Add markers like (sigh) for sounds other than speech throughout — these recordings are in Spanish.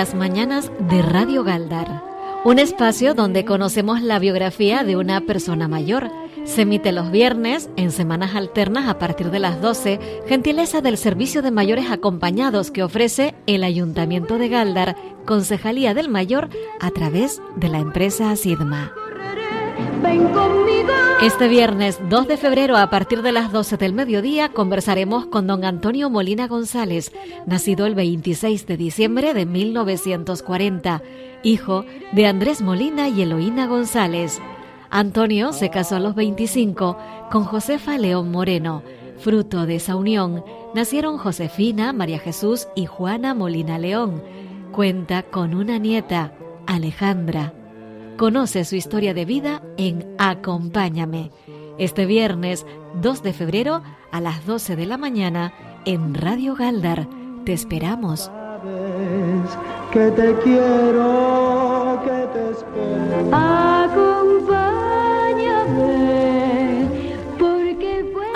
las mañanas de Radio Galdar, un espacio donde conocemos la biografía de una persona mayor. Se emite los viernes en semanas alternas a partir de las 12, gentileza del Servicio de Mayores Acompañados que ofrece el Ayuntamiento de Galdar, Concejalía del Mayor, a través de la empresa Asidma. Este viernes 2 de febrero a partir de las 12 del mediodía conversaremos con don Antonio Molina González, nacido el 26 de diciembre de 1940, hijo de Andrés Molina y Eloína González. Antonio se casó a los 25 con Josefa León Moreno. Fruto de esa unión nacieron Josefina, María Jesús y Juana Molina León. Cuenta con una nieta, Alejandra. Conoce su historia de vida en Acompáñame, este viernes 2 de febrero a las 12 de la mañana en Radio Galdar. Te esperamos. Que te quiero, que te espero.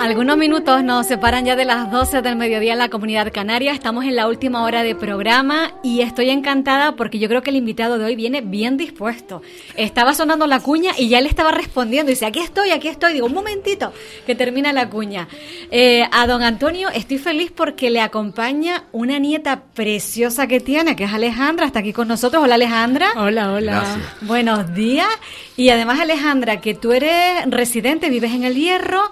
Algunos minutos nos separan ya de las 12 del mediodía en la comunidad canaria. Estamos en la última hora de programa y estoy encantada porque yo creo que el invitado de hoy viene bien dispuesto. Estaba sonando la cuña y ya le estaba respondiendo. Dice, aquí estoy, aquí estoy. Digo, un momentito que termina la cuña. Eh, a don Antonio estoy feliz porque le acompaña una nieta preciosa que tiene, que es Alejandra. Está aquí con nosotros. Hola Alejandra. Hola, hola. Buenos días. Y además Alejandra, que tú eres residente, vives en El Hierro.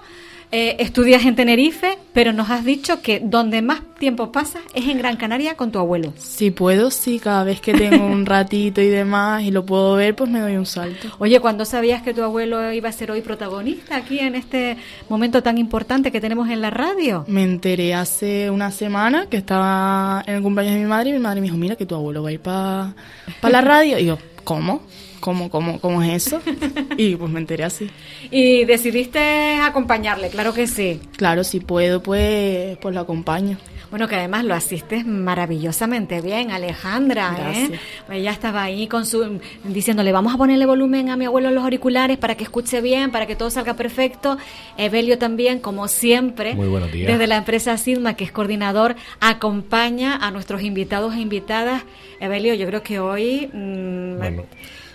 Eh, estudias en Tenerife, pero nos has dicho que donde más tiempo pasas es en Gran Canaria con tu abuelo. Si puedo, sí, cada vez que tengo un (laughs) ratito y demás y lo puedo ver, pues me doy un salto. Oye, ¿cuándo sabías que tu abuelo iba a ser hoy protagonista aquí en este momento tan importante que tenemos en la radio? Me enteré hace una semana que estaba en el cumpleaños de mi madre y mi madre me dijo, mira que tu abuelo va a ir para la radio. Y yo, ¿cómo? ¿Cómo, cómo, cómo es eso? (laughs) Y pues me enteré así. ¿Y decidiste acompañarle? Claro que sí. Claro, si puedo, pues, pues lo acompaño. Bueno, que además lo asistes maravillosamente bien, Alejandra. ¿eh? Gracias. Ella estaba ahí con su diciéndole, vamos a ponerle volumen a mi abuelo en los auriculares para que escuche bien, para que todo salga perfecto. Evelio también, como siempre, Muy buenos días. desde la empresa Sigma, que es coordinador, acompaña a nuestros invitados e invitadas. Evelio, yo creo que hoy... mm, Bueno,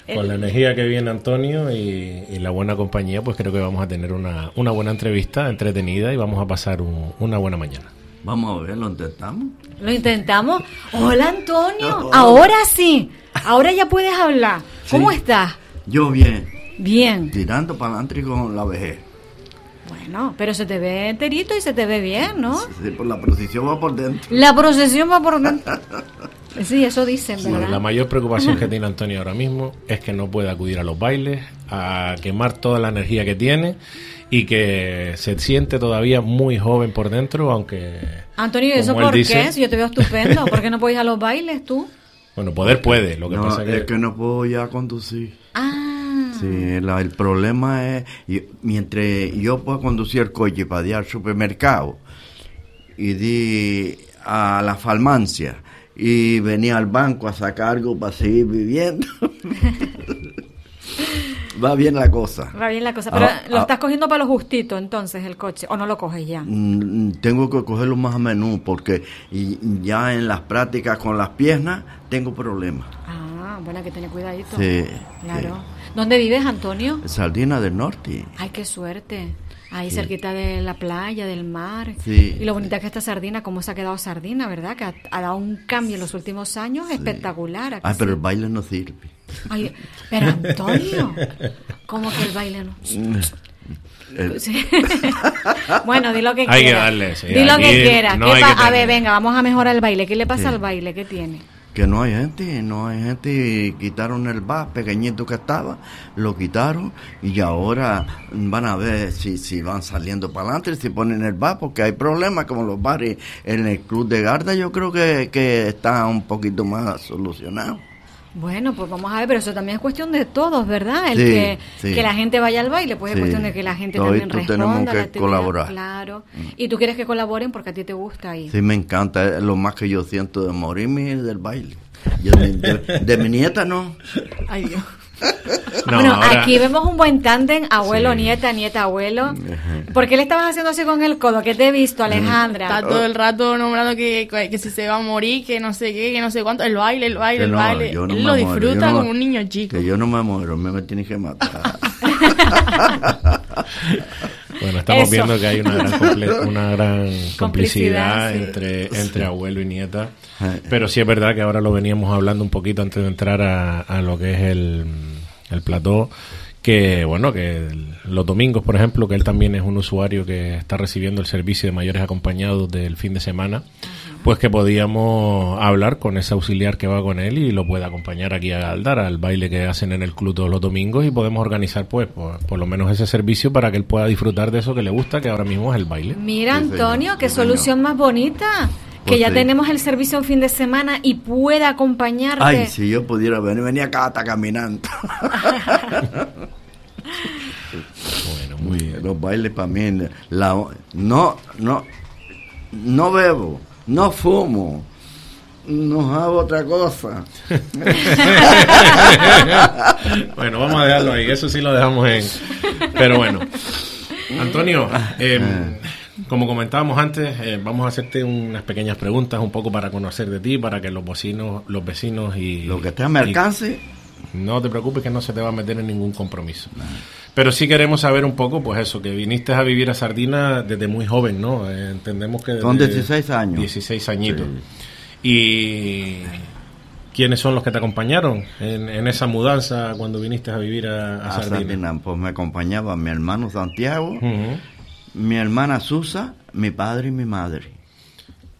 el- con la energía que viene Antonio y, y la buena compañía, pues creo que vamos a tener una, una buena entrevista, entretenida y vamos a pasar un- una buena mañana. Vamos a ver, lo intentamos. Lo intentamos. Hola Antonio, (laughs) ahora sí, ahora ya puedes hablar. ¿Cómo Sí. estás? Yo bien, Bien. tirando para adelante con la vejez. Bueno, pero se te ve enterito y se te ve bien, ¿no? Sí, por la procesión va por dentro. La procesión va por dentro. (laughs) Sí, eso dicen, Bueno, ¿verdad? la mayor preocupación que tiene Antonio ahora mismo es que no puede acudir a los bailes, a quemar toda la energía que tiene y que se siente todavía muy joven por dentro, aunque... Antonio, ¿y eso por dice- qué? Si yo te veo estupendo, ¿por qué no puedes ir a los bailes tú? Bueno, poder puede, lo que No, pasa es que... que no puedo ya conducir. Ah, Sí, la- el problema es, mientras yo puedo conducir el coche para ir al supermercado y di a la farmacia y venía al banco a sacar algo para seguir viviendo, (laughs) va bien la cosa. va bien la cosa. Pero Ah, lo ah. estás cogiendo para lo justito entonces el coche, o no lo coges ya. Mm, Tengo que cogerlo más a menudo porque ya en las prácticas con las piernas tengo problemas. Ah, bueno, hay que tener cuidadito. Sí, Claro. ¿Dónde vives, Antonio? Sardina del Norte. Ay, qué suerte. Ahí cerquita de la playa, del mar. Sí. Y lo bonita que está Sardina, cómo se ha quedado Sardina, ¿verdad? Que ha, ha dado un cambio en los últimos años espectacular. ¿a que Ay, pero sí? el baile no sirve. Ay, pero (laughs) Antonio, ¿cómo que el baile no? El- Sí. (laughs) bueno, di lo que Hay que darle, sí, Di lo que quiera. no ¿Qué hay pa- que a ver, venga, vamos a mejorar el baile. ¿Qué le pasa Sí. al baile? ¿Qué tiene? Que no hay gente, no hay gente, quitaron el bar pequeñito que estaba, lo quitaron y ahora van a ver si, si van saliendo para adelante, si ponen el bar, porque hay problemas como los bares en el club de Garda, yo creo que, que está un poquito más solucionado. Bueno, pues vamos a ver, pero eso también es cuestión de todos, ¿verdad? El Sí, que, sí. que la gente vaya al baile, pues es Sí. cuestión de que la gente también responda. tenemos la que colaborar. Claro. Y tú quieres que colaboren porque a ti te gusta. Sí, me encanta, es lo más que yo siento de morirme es del baile. Yo de, de- de mi nieta no. Ay, Dios. No, bueno, ahora- aquí vemos un buen tándem, abuelo, Sí. nieta, nieta, abuelo. ¿Por qué le estabas haciendo así con el codo? Que te he visto, Está Alejandra. todo el rato nombrando que, que, que si se va a morir, que no sé qué, que no sé cuánto. El baile, el baile, el no, baile. yo no Él me lo disfruta yo no- como un niño chico. Que yo no me muero, me, me tienen que matar. (laughs) Bueno, estamos Eso. viendo que hay una gran, comple- (laughs) una gran Complicidad, complicidad sí. entre, entre abuelo y nieta. Pero sí es verdad que ahora lo veníamos hablando un poquito antes de entrar a, a lo que es el, el plató. Que bueno, que el- los domingos, por ejemplo, que él también es un usuario que está recibiendo el servicio de mayores acompañados del fin de semana, pues que podíamos hablar con ese auxiliar que va con él y lo puede acompañar aquí a Galdar al baile que hacen en el club todos los domingos y podemos organizar pues por, por lo menos ese servicio para que él pueda disfrutar de eso que le gusta, que ahora mismo es el baile. Mira, Antonio, qué sí, señor. solución más bonita. Que ya tenemos el servicio en fin de semana y puede acompañarte. Ay, si yo pudiera venir, venía acá hasta caminando. (laughs) Bueno, muy bien. Los bailes para mí, la, no, no, no bebo, no fumo, no hago otra cosa. (laughs) bueno, vamos a dejarlo ahí, eso sí lo dejamos en... Pero bueno, (laughs) Antonio, eh, como comentábamos antes, eh, vamos a hacerte unas pequeñas preguntas un poco para conocer de ti, para que los vecinos, los vecinos y... Lo que esté a mi alcance, No te preocupes que no se te va a meter en ningún compromiso. Pero sí queremos saber un poco, pues eso, que viniste a vivir a Sardina desde muy joven, ¿no? Eh, entendemos que... Desde 16 años. 16 añitos. Y... ¿Quiénes son los que te acompañaron en, en esa mudanza cuando viniste a vivir a, a a Sardina? Sardina, pues me acompañaba mi hermano Santiago, Ujú. Mi hermana Susa, mi padre y mi madre.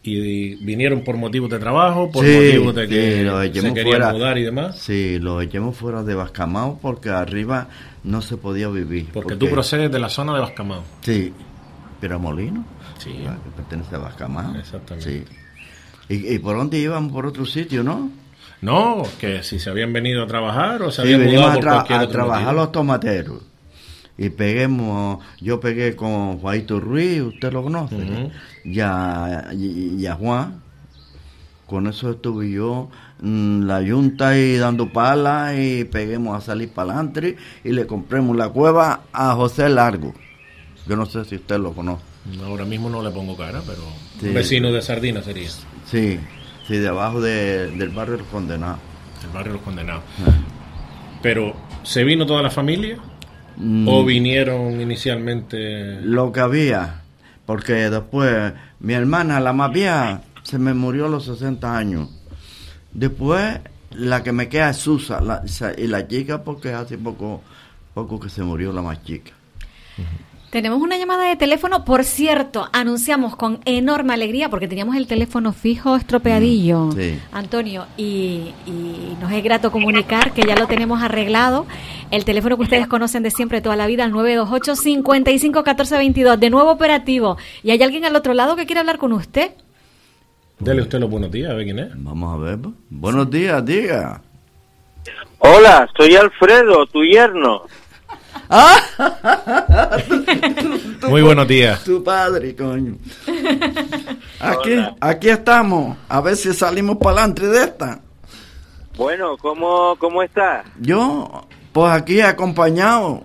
¿Y vinieron por motivos de trabajo, por Sí, motivos de sí, que los se querían fuera. mudar y demás? Sí, lo echamos fuera de Bascamao porque arriba no se podía vivir. Porque tú procedes de la zona de Bascamao. Sí, Piramolino, Sí. ah, que pertenece a Bascamao. Exactamente. Sí. ¿Y, y por dónde iban? Por otro sitio, ¿no? No, que si se habían venido a trabajar o se Sí, habían mudado a, por tra- cualquier a otro trabajar motivo. los tomateros. Y peguemos, yo pegué con Juanito Ruiz, usted lo conoce, y, a, y- y a Juan. Con eso estuve yo, mm, la yunta y dando pala y peguemos a salir para adelante y le compremos la cueva a José Largo. Yo no sé si usted lo conoce. Ahora mismo no le pongo cara, pero Sí. un vecino de Sardina sería, Sí, sí, debajo de- del barrio Los Condenados. el barrio Los Condenados. Ah. Pero, ¿se vino toda la familia? Mm. ¿O vinieron inicialmente? lo que había, porque después mi hermana, la más vieja, se me murió a los 60 años. Después, la que me queda es Susa, la- y la chica, porque hace poco, poco que se murió la más chica. Tenemos una llamada de teléfono, por cierto, anunciamos con enorme alegría porque teníamos el teléfono fijo estropeadillo, Mm, sí. Antonio, y, y nos es grato comunicar que ya lo tenemos arreglado. El teléfono que ustedes conocen de siempre, toda la vida, el 928 55 14 22, de nuevo operativo. ¿Y hay alguien al otro lado que quiere hablar con usted? Dele usted los buenos días, a ver quién es. Vamos a ver. Buenos días, diga. Hola, soy Alfredo, tu yerno. (laughs) Muy buenos días. Tu padre, coño. (laughs) Aquí, aquí estamos. A ver si salimos para adelante de esta. Bueno, ¿cómo, cómo estás? Yo, pues aquí acompañado.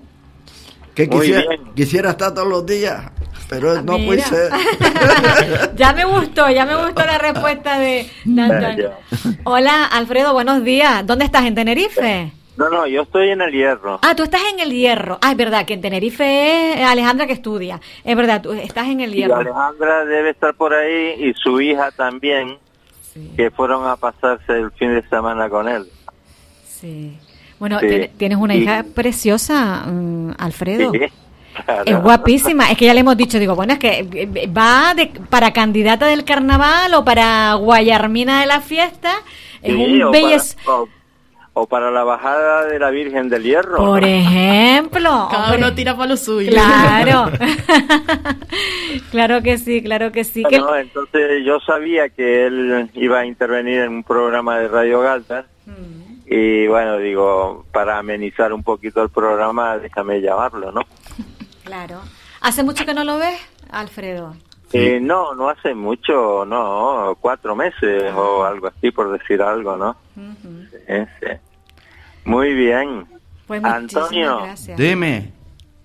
Que Muy quisiera, bien. quisiera estar todos los días, pero no puede ser. (laughs) ya me gustó, ya me gustó la respuesta de, de Antonio. Hola, Alfredo, buenos días. ¿Dónde estás? ¿En Tenerife? No, no, yo estoy en el hierro. Ah, tú estás en el Hierro. Ah, es verdad que en Tenerife es Alejandra que estudia. Es verdad, tú estás en el Y Hierro. Alejandra debe estar por ahí y su hija también, que fueron a pasarse el fin de semana con él. Sí. Bueno, Sí. tienes una hija preciosa, mm, Alfredo. Sí, claro. Es guapísima. Es que ya le hemos dicho, digo, bueno, es que eh, va de, para candidata del carnaval o para Guayarmina de la fiesta. Es Sí, un para, o- o para la bajada de la Virgen del Hierro. Por ejemplo. Cada hombre. uno tira para lo suyo. Claro. (laughs) (laughs) claro que sí, claro que sí. Que- Bueno, entonces yo sabía que él iba a intervenir en un programa de Radio Galta Mm. y bueno, digo, para amenizar un poquito el programa, déjame llamarlo, ¿no? (laughs) Claro. ¿Hace mucho que no lo ves, Alfredo? Eh, no, no hace mucho, no, cuatro meses o algo así, por decir algo, ¿no? Ujú. Sí, sí. Muy bien. Pues Antonio. gracias. Dime.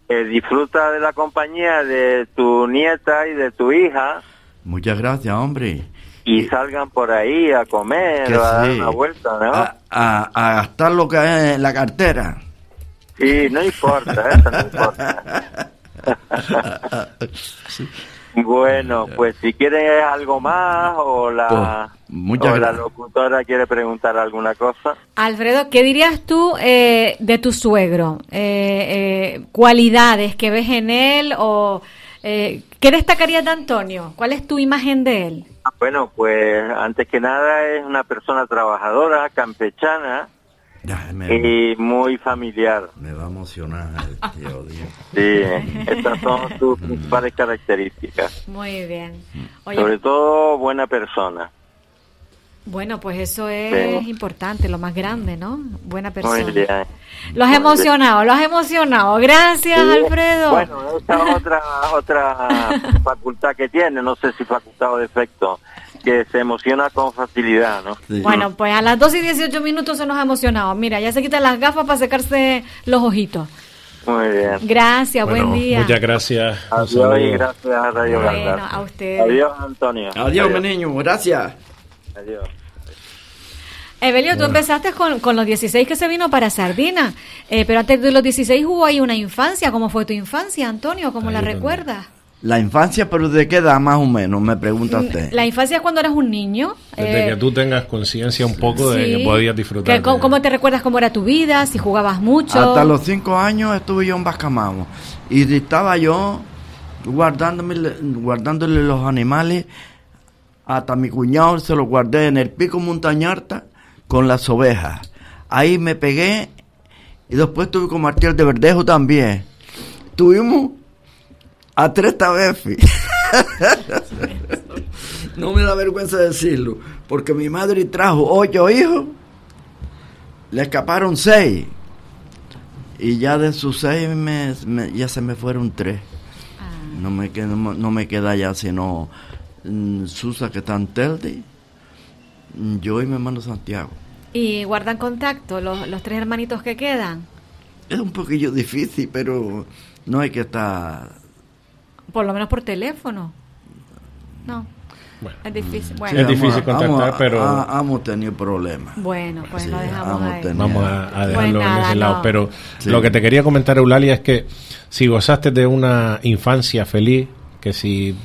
eh, disfruta de la compañía de tu nieta y de tu hija Muchas gracias, hombre. y salgan por ahí a comer a dar una vuelta, ¿no? A, a- a gastar lo que hay en la cartera. Sí, no importa, eso no importa. (laughs) (laughs) Bueno, pues si quieren algo más o la, Pues, o la locutora quiere preguntar alguna cosa. Alfredo, ¿qué dirías tú eh, de tu suegro? Eh, eh, ¿Cualidades que ves en él o eh, qué destacarías de Antonio? ¿Cuál es tu imagen de él? Bueno, pues antes que nada es una persona trabajadora, campechana Ya, me, y muy familiar. me va a emocionar el tío, Dios. Sí, estas son sus principales características. Muy bien. Sobre todo buena persona. bueno, pues eso es Sí. importante, lo más grande, ¿no? Buena Muy persona. bien. Lo has emocionado, lo has emocionado. Gracias, Sí, Alfredo. Bueno, esa es otra, otra (laughs) facultad que tiene, no sé si facultad o defecto, que se emociona con facilidad, ¿no? Sí. Bueno, pues a las 2 y 18 minutos se nos ha emocionado. Mira, ya se quitan las gafas para secarse los ojitos. Muy bien. Gracias, Bueno, buen día. Muchas gracias. Adiós y gracias a Radio Bueno, a ustedes. Adiós, Antonio. Adiós, mi niño, gracias. Adiós. Evelio, tú empezaste con, con los 16 que se vino para Sardina, eh, pero antes de los 16 hubo ahí una infancia. ¿Cómo fue tu infancia, Antonio? ¿Cómo Ahí la recuerdas? La infancia, pero ¿de qué edad más o menos? Me pregunta usted. La infancia es cuando eras un niño. Desde eh, que tú tengas conciencia un poco de que podías disfrutar. Que, ¿cómo, te recuerdas cómo era tu vida? Si jugabas mucho. Hasta los cinco años estuve yo en Bascamamo. Y estaba yo guardándome, guardándole los animales. Hasta mi cuñado se los guardé en el pico montañarta con las ovejas. Ahí me pegué. Y después estuve con Martial de Verdejo también. Tuvimos a tres tabefis. no me da vergüenza decirlo. Porque mi madre trajo ocho hijos. Le escaparon seis. Y ya de sus seis me- me- ya se me fueron tres. Ah. No me queda, no, no me queda ya sino mm, Susa que está en Telde, yo y mi hermano Santiago. Y guardan contacto los, los tres hermanitos que quedan. Es un poquillo difícil, pero no hay que estar... Por lo menos por teléfono. No, Bueno, es difícil. es Bueno, difícil contactar, pero- hemos tenido problemas. bueno pues Sí, lo dejamos vamos ahí. Vamos a, a dejarlo Pues en nada, ese lado. no. Pero Sí. lo que te quería comentar, Eulalia, es que si gozaste de una infancia feliz, que si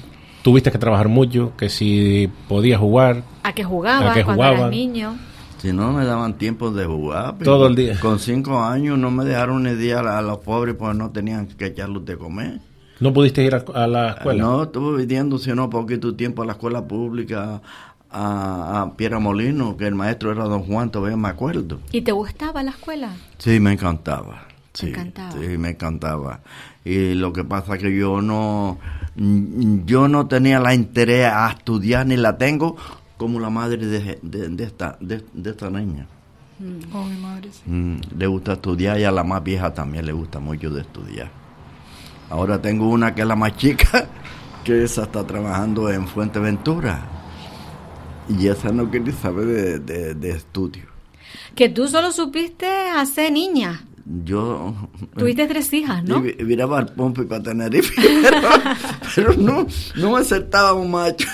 tuviste que trabajar mucho, que si podías jugar, ¿A qué jugaban ¿A qué cuando eras niño? Si no me daban tiempo de jugar. Todo el día. Con cinco años no me dejaron ni día a, a los pobres porque no tenían que echarlos de comer. No pudiste ir a, a la escuela. No, estuve viviendo, si no, poquito tiempo a la escuela pública, a, a Piera Molino, que el maestro era don Juan, todavía me acuerdo. ¿Y te gustaba la escuela? Sí, me encantaba. Sí, encantaba. sí, me encantaba. Y lo que pasa que yo no, mm, yo no tenía la interés a estudiar ni la tengo como la madre de, de- de esta, de, de esta niña. Oh, mi madre, sí. Mm, le gusta estudiar y a la más vieja también le gusta mucho de estudiar. Ahora tengo una que es la más chica, (laughs) que esa está trabajando en Fuenteventura. Y esa no quiere saber de, de- de estudio. Que tú solo supiste hacer niña. Yo Tuviste tres hijas, ¿no? viraba al pompe para Tenerife, (laughs) pero, pero no, no me acertaba un macho.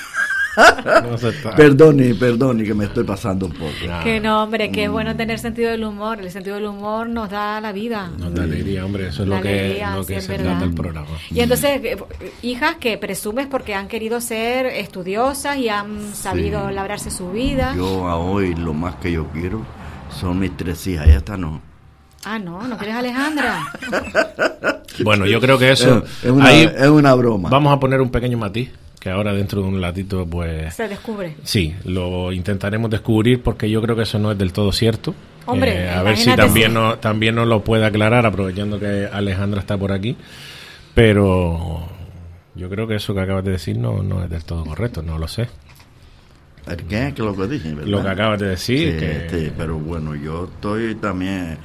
(laughs) No está- Perdone, perdone que me estoy pasando un poco. Que no, hombre, que es Mm. bueno tener sentido del humor. El sentido del humor nos da la vida. No te alegría, hombre, eso es La lo que, alegría, lo que se verdad. trata el programa. Y entonces, eh, hijas que presumes porque han querido ser estudiosas y han sabido Sí. labrarse su vida. Yo a hoy lo más que yo quiero son mis tres hijas, y esta no. Ah, no, ¿no quieres a Alejandra? Bueno, yo creo que eso. es, (laughs) es una, ahí es una broma. vamos a poner un pequeño matiz, que ahora dentro de un latito, pues. Se descubre. Sí, lo intentaremos descubrir porque yo creo que eso no es del todo cierto. Hombre, Eh, a ver si también, no, también nos lo puede aclarar, aprovechando que Alejandra está por aquí. Pero yo creo que eso que acabas de decir no, no es del todo correcto, no lo sé. ¿El ¿Qué? Que lo que dije, ¿verdad? Lo que acabas de decir, Sí, que sí, pero bueno, yo estoy también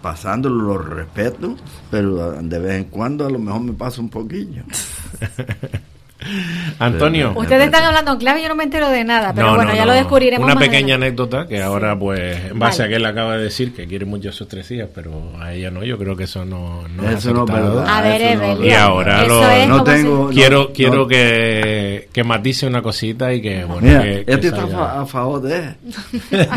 pasándolo, lo respeto, pero de vez en cuando a lo mejor me pasa un poquillo. (laughs) (laughs) Antonio. Ustedes están hablando en clave y yo no me entero de nada, pero No, bueno, no, ya no. lo descubriremos. Una más pequeña adelante. anécdota que ahora, pues, en base Vale. a que él acaba de decir que quiere mucho a sus tres hijas, pero a ella no, yo creo que eso no, no es Eso es verdad. A ver, eso no- Evelyn. Y ahora eso lo- es no como si- tengo- Quiero, no, quiero no. que, que matice una cosita y que, bueno, Mira, que, que este está a favor de él. (laughs)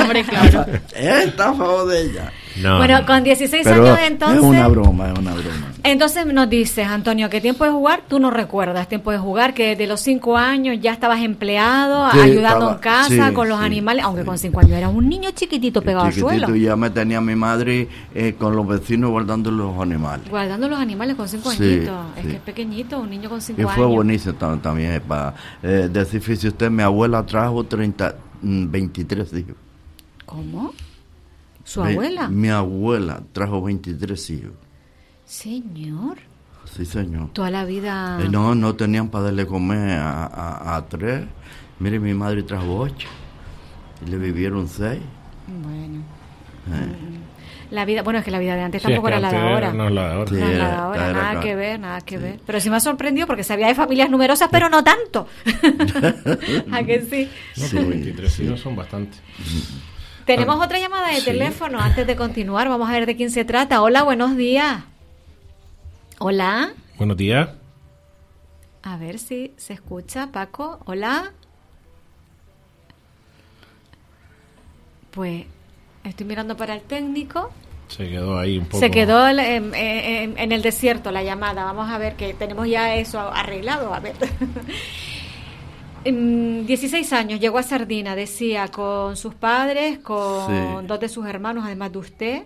Hombre, claro. Él está a favor de ella. No, Bueno, no. con 16 Pero años entonces... es una broma, es una broma. Entonces nos dices, Antonio, que tiempo de jugar tú no recuerdas, tiempo de jugar, que desde los cinco años ya estabas empleado, Sí, ayudando en casa sí, con los sí, animales, aunque sí. con cinco años eras un niño chiquitito pegado al suelo, ya me tenía mi madre eh, con los vecinos guardando los animales. guardando los animales con cinco Sí, añitos. Es sí. que es pequeñito, un niño con cinco Y años. fue buenísimo tam- también. eh, Para eh, decir, fíjese usted, mi abuela trajo 30, mm, 23 hijos. ¿Cómo? ¿Su abuela? Mi abuela trajo 23 hijos. Señor, Sí, señor. toda la vida... Eh, no, no tenían para darle comer a, a- a tres. Mire, mi madre trajo ocho. Y le vivieron seis. Bueno, Eh, la vida, bueno, es que la vida de antes Sí, es tampoco que era la de ahora. no es la de ahora. Sí. No, era- nada de ahora, era nada que ver, nada que ver. Pero sí me ha sorprendido porque sabía de familias numerosas, pero no tanto. (laughs) (laughs) ¿A que sí? No, Sí. pero 23 hijos son bastantes. Tenemos otra llamada de Sí. teléfono antes de continuar. Vamos a ver de quién se trata. Hola, buenos días. Hola. Buenos días. A ver si se escucha, Paco. Hola. Pues estoy mirando para el técnico. Se quedó ahí un poco. Se quedó el- en, en- en el desierto la llamada. Vamos a ver que tenemos ya eso arreglado. A ver. (laughs) Mm, 16 años, llegó a Sardina, decía, con sus padres, con Sí. dos de sus hermanos, además de usted.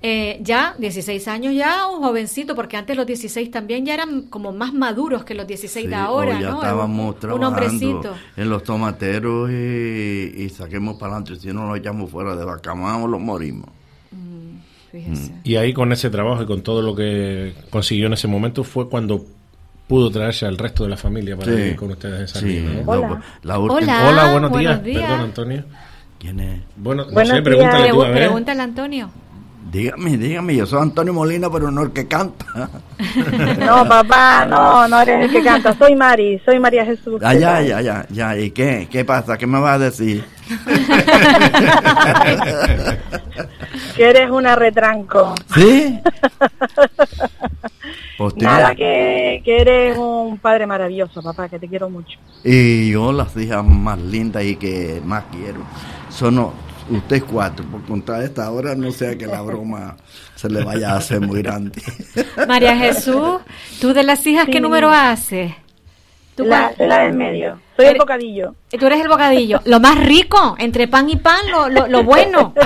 Eh, ya, 16 años, ya un jovencito, porque antes los 16 también ya eran como más maduros que los 16 de ahora, ya ¿no? estábamos un, un trabajando hombrecito. en los tomateros y, y saquemos para adelante. Si no lo echamos fuera de la cama o lo morimos. Fíjese. Y ahí con ese trabajo y con todo lo que consiguió en ese momento fue cuando pudo traerse al resto de la familia para Sí. vivir con ustedes en Sí. ¿no? la- Hola. la última- Hola. Hola, buenos, buenos días. días. Perdón, Antonio. ¿Quién es? Bueno, no Buenos sé, pregúntale días. tú a ver. pregúntale, Antonio. Dígame, dígame, yo soy Antonio Molina, pero no el que canta. (laughs) No, papá, no, no eres el que canta. Soy Mari, soy María Jesús. Ah, ya, ya, ya, ya. ¿Y qué? ¿Qué pasa? ¿Qué me vas a decir? (laughs) Que eres una retranco. ¿Sí? (laughs) Pues Nada, que, que eres un padre maravilloso, papá, que te quiero mucho. Y yo las hijas más lindas y que más quiero son ustedes cuatro. Por contar esta hora no sea que la broma se le vaya a hacer muy grande. María Jesús, ¿tú de las hijas qué número haces? ¿Tú La, la del medio. Soy el bocadillo. Tú eres el bocadillo. Lo más rico, entre pan y pan, lo, lo, lo bueno. (laughs)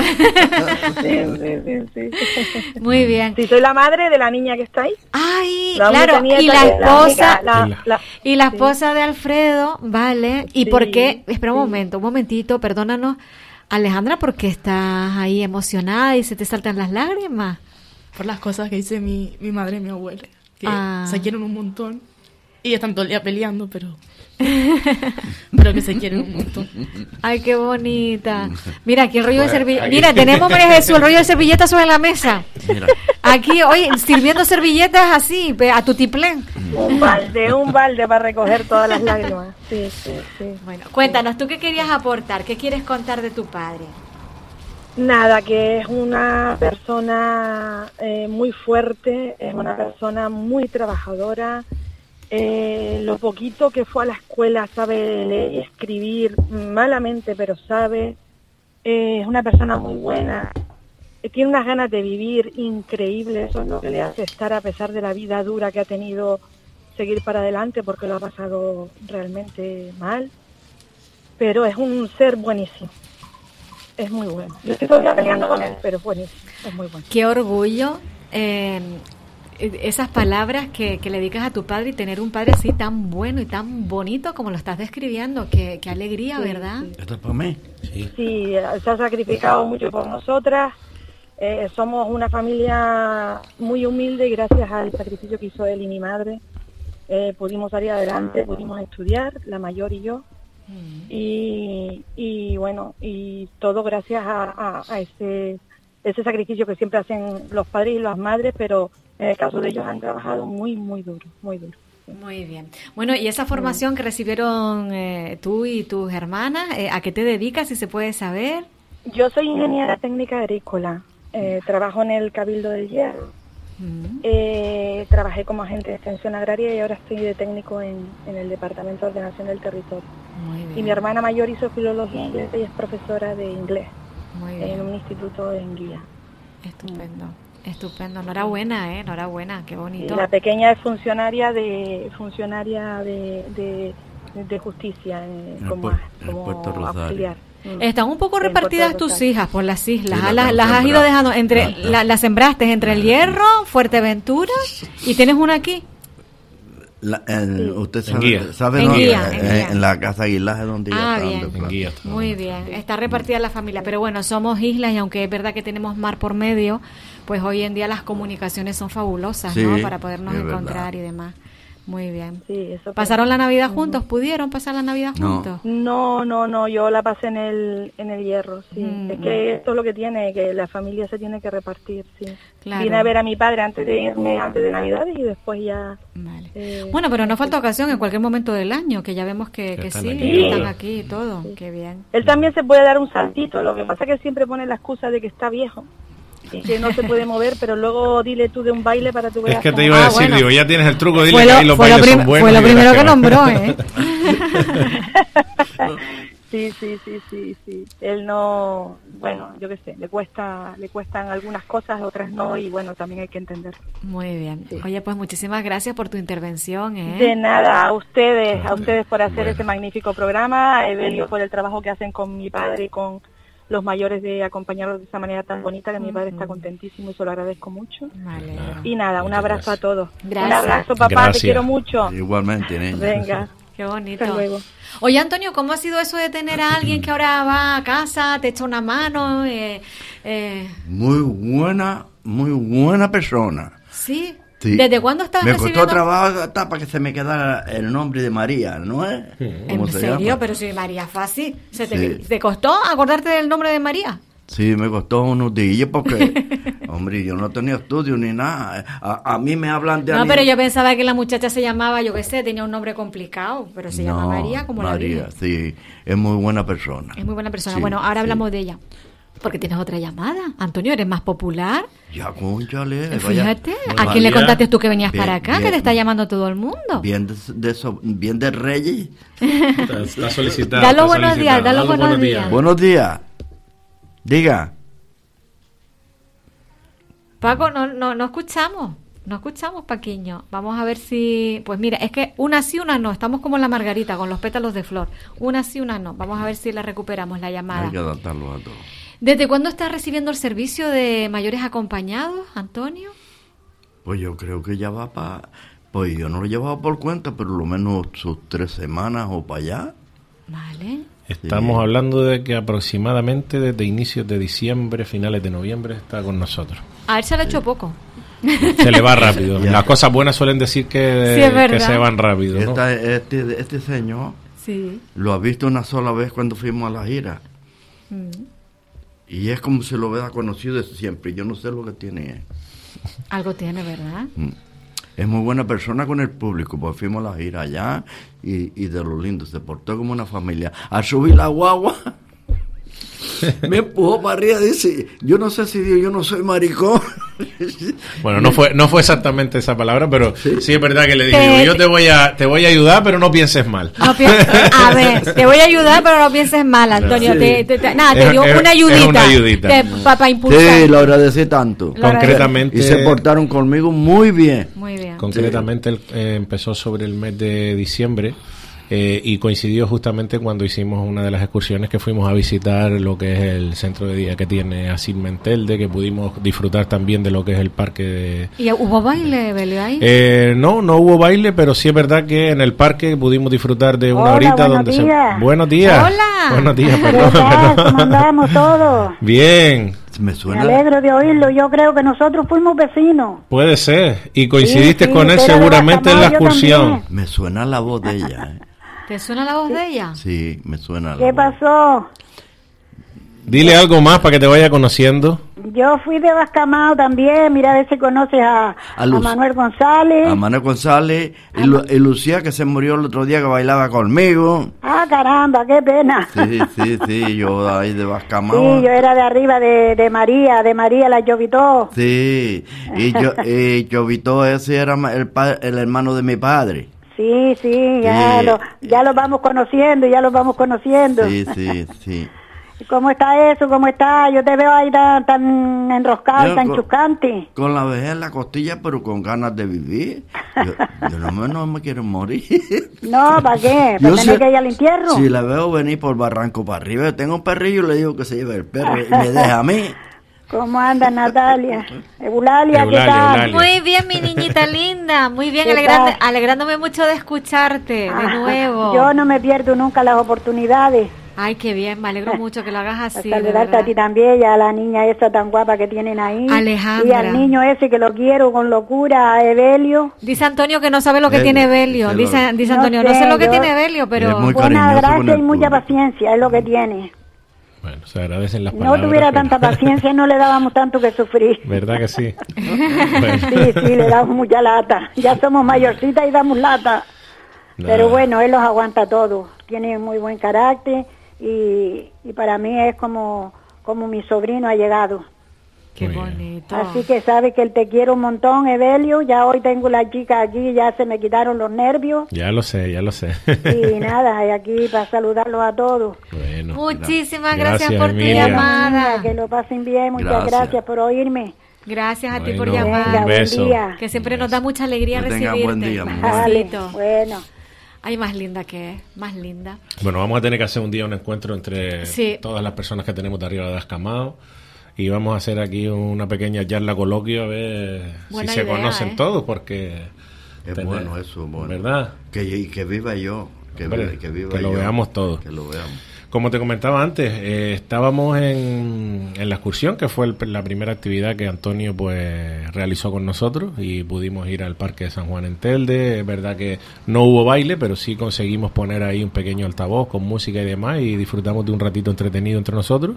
Sí, sí, sí, sí. Muy bien. Sí, soy la madre de la niña que está ahí. Ay, La claro. Y la esposa. la- Y la- la- Y la sí. esposa de Alfredo, ¿vale? ¿Y Sí, por qué? Espera un sí. momento, un momentito, perdónanos. Alejandra, ¿por qué estás ahí emocionada y se te saltan las lágrimas? Por las cosas que dice mi, mi madre y mi abuela. Que Ah. se quieren un montón. Y están todo el día peleando, pero. (laughs) pero que se quieren un montón. Ay, qué bonita. Mira, aquí el rollo de Pues, servilletas. aquí- Mira, tenemos, María Jesús, el rollo de servilletas sobre la mesa. Mira, Aquí, oye, sirviendo servilletas así, a tu tiplén. Un balde, un balde para recoger todas las lágrimas. Sí, sí, sí. Bueno, cuéntanos, ¿tú qué querías aportar? ¿Qué quieres contar de tu padre? Nada, que es una persona eh, muy fuerte, es una persona muy trabajadora. Eh, lo poquito que fue a la escuela sabe escribir malamente, pero sabe. Eh, es una persona muy buena. Eh, tiene unas ganas de vivir increíbles, eso es lo que le hace estar a pesar de la vida dura que ha tenido, seguir para adelante porque lo ha pasado realmente mal. Pero es un ser buenísimo. Es muy bueno. Yo estoy peleando con él, pero es buenísimo. Es muy bueno. Qué orgullo esas palabras que, que le dedicas a tu padre y tener un padre así tan bueno y tan bonito como lo estás describiendo. Qué, qué alegría, Sí, ¿verdad? sí. ¿esto es para mí? Sí. Sí, eh, se ha sacrificado mucho por nosotras. Eh, somos una familia muy humilde y gracias al sacrificio que hizo él y mi madre eh, pudimos salir adelante, pudimos estudiar, la mayor y yo. Y, y bueno, y todo gracias a, a- a ese, ese sacrificio que siempre hacen los padres y las madres, pero en el caso de ellos han trabajado muy, muy duro, muy duro. Muy bien. Bueno, y esa formación que recibieron eh, tú y tus hermanas, eh, ¿a qué te dedicas, si se puede saber? Yo soy ingeniera técnica agrícola. Eh, trabajo en el Cabildo del Hierro. Mm. Eh, trabajé como agente de extensión agraria y ahora estoy de técnico en, en el Departamento de Ordenación del Territorio. Muy bien. Y mi hermana mayor hizo filología inglesa y es profesora de inglés en un instituto en Guía. Estupendo. Estupendo. Enhorabuena, ¿eh? Enhorabuena. Qué Y bonito. la pequeña es funcionaria de funcionaria de, de, de justicia eh, En como, en como Puerto Rosario. auxiliar. Mm. Están un poco En repartidas Puerto tus hijas por las islas. Sí, Ah, las has ido dejando entre Las- la- las sembraste entre el Hierro, Fuerteventura y tienes una aquí. La- el- usted En sabe, Guía. sabe En dónde, Guía, en Eh, Guía. en la casa Aguilaje donde ella Ah, está bien. En guía está. Muy bien, está repartida la familia, pero bueno, somos islas y aunque es verdad que tenemos mar por medio, pues hoy en día las comunicaciones son fabulosas, ¿no? Sí, Para podernos encontrar verdad. y demás. Muy bien. Sí, eso ¿Pasaron la Navidad juntos? ¿Pudieron pasar la Navidad No. juntos? No, no, no, yo la pasé en el, en el hierro, sí. Mm. Es que esto es lo que tiene, que la familia se tiene que repartir, sí. Claro. Vine a ver a mi padre antes de irme, antes de Navidad y después ya... Vale. eh, Bueno, pero no falta ocasión en cualquier momento del año, que ya vemos que, Que que están sí, aquí, que están aquí y todo. Qué bien. Él también se puede dar un saltito, lo que pasa es que él siempre pone la excusa de que está viejo que no se puede mover, pero luego dile tú de un baile para tu Es que te iba a Ah, decir, bueno. digo, ya tienes el truco, dile Fue que lo, ahí los fue lo bailes son buenos. fue lo primero que nombró, ¿eh? Sí, sí, sí, sí, sí. Él no, bueno, yo qué sé, le cuesta, le cuestan algunas cosas, otras no, y bueno, también hay que entender. Muy bien. Oye, pues muchísimas gracias por tu intervención, ¿eh? De nada, a ustedes, a ustedes por hacer Bueno. ese magnífico programa, Evelio por el trabajo que hacen con mi padre y con los mayores de acompañarlos de esa manera tan bonita, que mi padre está contentísimo y se lo agradezco mucho. Vale. Y nada, un Muchas abrazo gracias. a todos. Gracias. Un abrazo, papá, te quiero mucho. Igualmente, niña. Venga. (laughs) Qué bonito. Hasta luego. Oye, Antonio, ¿cómo ha sido eso de tener a alguien que ahora va a casa, te echa una mano? Eh, eh, Muy buena, muy buena persona. ¿Sí? Sí. ¿Desde cuándo estás Me recibiendo? costó trabajo hasta para que se me quedara el nombre de María, ¿no es? ¿En ¿Cómo se serio? llama? Pero si María fácil. ¿Se te, Sí. te costó acordarte del nombre de María? Sí, me costó unos días porque, (laughs) hombre, yo no tenía estudio ni nada. A, a mí me hablan de... No, pero yo pensaba que la muchacha se llamaba, yo qué sé, tenía un nombre complicado, pero se llama No, María como la María, sí, es muy buena persona. Es muy buena persona. Sí, bueno, ahora sí. hablamos de ella. Porque tienes otra llamada. Antonio, ¿eres más popular? Ya, conchale. vaya. Fíjate. ¿A María. quién le contaste tú que venías Bien, para acá? bien. Que te está llamando todo el mundo. Bien de, de eso, bien de Reyes. Está, está solicitado. Da los está buenos solicitado. días, da los buenos días. Buenos días. Diga. Paco, no, no, no escuchamos. No escuchamos, Paquiño. Vamos a ver si... Pues mira, es que una sí, una no. Estamos como la margarita, con los pétalos de flor. Una sí, una no. Vamos a ver si la recuperamos, la llamada. Hay que adaptarlo a todo. ¿Desde cuándo estás recibiendo el servicio de mayores acompañados, Antonio? Pues yo creo que ya va para... Pues yo no lo he llevado por cuenta, pero lo menos sus tres semanas o para allá. Vale. Estamos hablando de que aproximadamente desde inicios de diciembre, finales de noviembre, está con nosotros. A él se le ha hecho poco. Se le va rápido. (laughs) Ya. Las cosas buenas suelen decir que, Sí, se van rápido. ¿no? Esta- este, este señor Sí. lo ha visto una sola vez cuando fuimos a la gira. Mm. Y es como si lo hubiera conocido de siempre. Yo no sé lo que tiene. Algo tiene, ¿verdad? Mm. Es muy buena persona con el público, pues fuimos a la gira allá y, y de lo lindo, se portó como una familia. Al subir la guagua, (laughs) me empujó para arriba, dice, yo no sé si Dios, yo no soy maricón. (laughs) Bueno, no fue, no fue exactamente esa palabra, pero sí, es verdad que le dije, Te- digo, yo te voy a, te voy a ayudar, pero no pienses mal. No a ver, te voy a ayudar, pero no pienses mal, Antonio. Sí. Te, te- te- nada, te dio es- una ayudita. una ayudita. para impulsar. Sí, lo agradecí tanto. Lo Concretamente, Y se portaron conmigo muy bien. Muy bien. concretamente él, eh, empezó sobre el mes de diciembre eh, y coincidió justamente cuando hicimos una de las excursiones que fuimos a visitar lo que es el centro de día que tiene Asil Mentelde, que pudimos disfrutar también de lo que es el parque de, ¿Y hubo baile, Belio, ahí? Eh, no, no hubo baile, pero sí es verdad que en el parque pudimos disfrutar de una Hola, horita buenos donde días. se... Buenos días. Hola. Buenos días, (laughs) ¿Qué perdón, tal? perdón. ¿Cómo andamos todos? Bien, Me Me suena. alegro de oírlo. Yo creo que nosotros fuimos vecinos. puede ser. Y coincidiste Sí, sí, con él seguramente en la excursión. también. Me suena la voz de ella. ¿eh? ¿Te suena la voz de ella? Sí, me suena la ¿Qué voz. pasó? Dile algo más para que te vaya conociendo. Yo fui de Bascamao también, mira a ver si conoces a, A. Manuel González. A Manuel González y, Lu- y Lucía, que se murió el otro día que bailaba conmigo. Ah, caramba, qué pena. Sí, sí, sí, yo ahí de Sí, Bascamao. yo era de arriba de, de María, de María la llovitó. Sí, y yo, y (laughs) ese era el, el hermano de mi padre. Sí, sí, ya, Sí. Lo, ya lo vamos conociendo, ya lo vamos conociendo. Sí, sí, sí. (laughs) ¿Cómo está eso? ¿Cómo está? Yo te veo ahí tan, tan enroscado, Yo tan con-. Con la vejez en la costilla, pero con ganas de vivir. Yo, yo no, me, no me quiero morir. (laughs) No, ¿para qué? Yo ¿Para tener que ir al entierro? Si la veo venir por barranco para arriba, yo tengo un perrillo, le digo que se lleve el perro y me deja a mí. ¿Cómo anda Natalia? (laughs) Eulalia, ¿qué tal? Eulalia. Muy bien, mi niñita linda. Muy bien, ¿Qué alegrando- alegrándome mucho de escucharte de Ah, nuevo. Yo no me pierdo nunca las oportunidades. Ay, qué bien, me alegro mucho que lo hagas (laughs) así. saludarte a ti también y a la niña esa tan guapa que tienen ahí. Alejandra. Y al niño ese que lo quiero con locura, a Evelio. Dice Antonio que no sabe lo que tiene lo- Dice, dice No Antonio, no sé, sé lo que yo- tiene Belio, pero... Buena gracia y mucha paciencia, es lo que tiene. Bueno, se agradecen las No palabras. tuviera pero- tanta paciencia, no le dábamos tanto que sufrir. ¿Verdad que sí? (laughs) Sí, sí, le damos mucha lata. Ya somos mayorcitas y damos lata. Pero bueno, él los aguanta todo. Tiene muy buen carácter y, y para mí es como, como mi sobrino ha llegado. Qué Muy bien. bonito. Así que sabe que él te quiere un montón, Evelio. Ya hoy tengo la chica aquí, ya se me quitaron los nervios. Ya lo sé, ya lo sé. Y nada, y aquí para saludarlos a todos. bueno. Muchísimas Gracias, gracias, por tu llamada. Que lo pasen bien, muchas Gracias. gracias, por oírme. Gracias a ti por llamar. Venga, un beso. día. Que siempre nos da mucha alegría Que recibirte. buen día. Vale, bueno. Ay, más linda que es, más linda. Bueno, vamos a tener que hacer un día un encuentro entre Sí. todas las personas que tenemos de arriba de Ascamado y vamos a hacer aquí una pequeña charla coloquio a ver Buena si se conocen ¿eh? todos porque Es tener- bueno eso, bueno. ¿verdad? Que, y que viva yo. Que, Hombre, viva, que, viva que lo yo. veamos todos. Que lo veamos. Como te comentaba antes, eh, estábamos en, en la excursión, que fue el- la primera actividad que Antonio pues realizó con nosotros y pudimos ir al Parque de San Juan en Telde. Es verdad que no hubo baile, pero sí conseguimos poner ahí un pequeño altavoz con música y demás y disfrutamos de un ratito entretenido entre nosotros.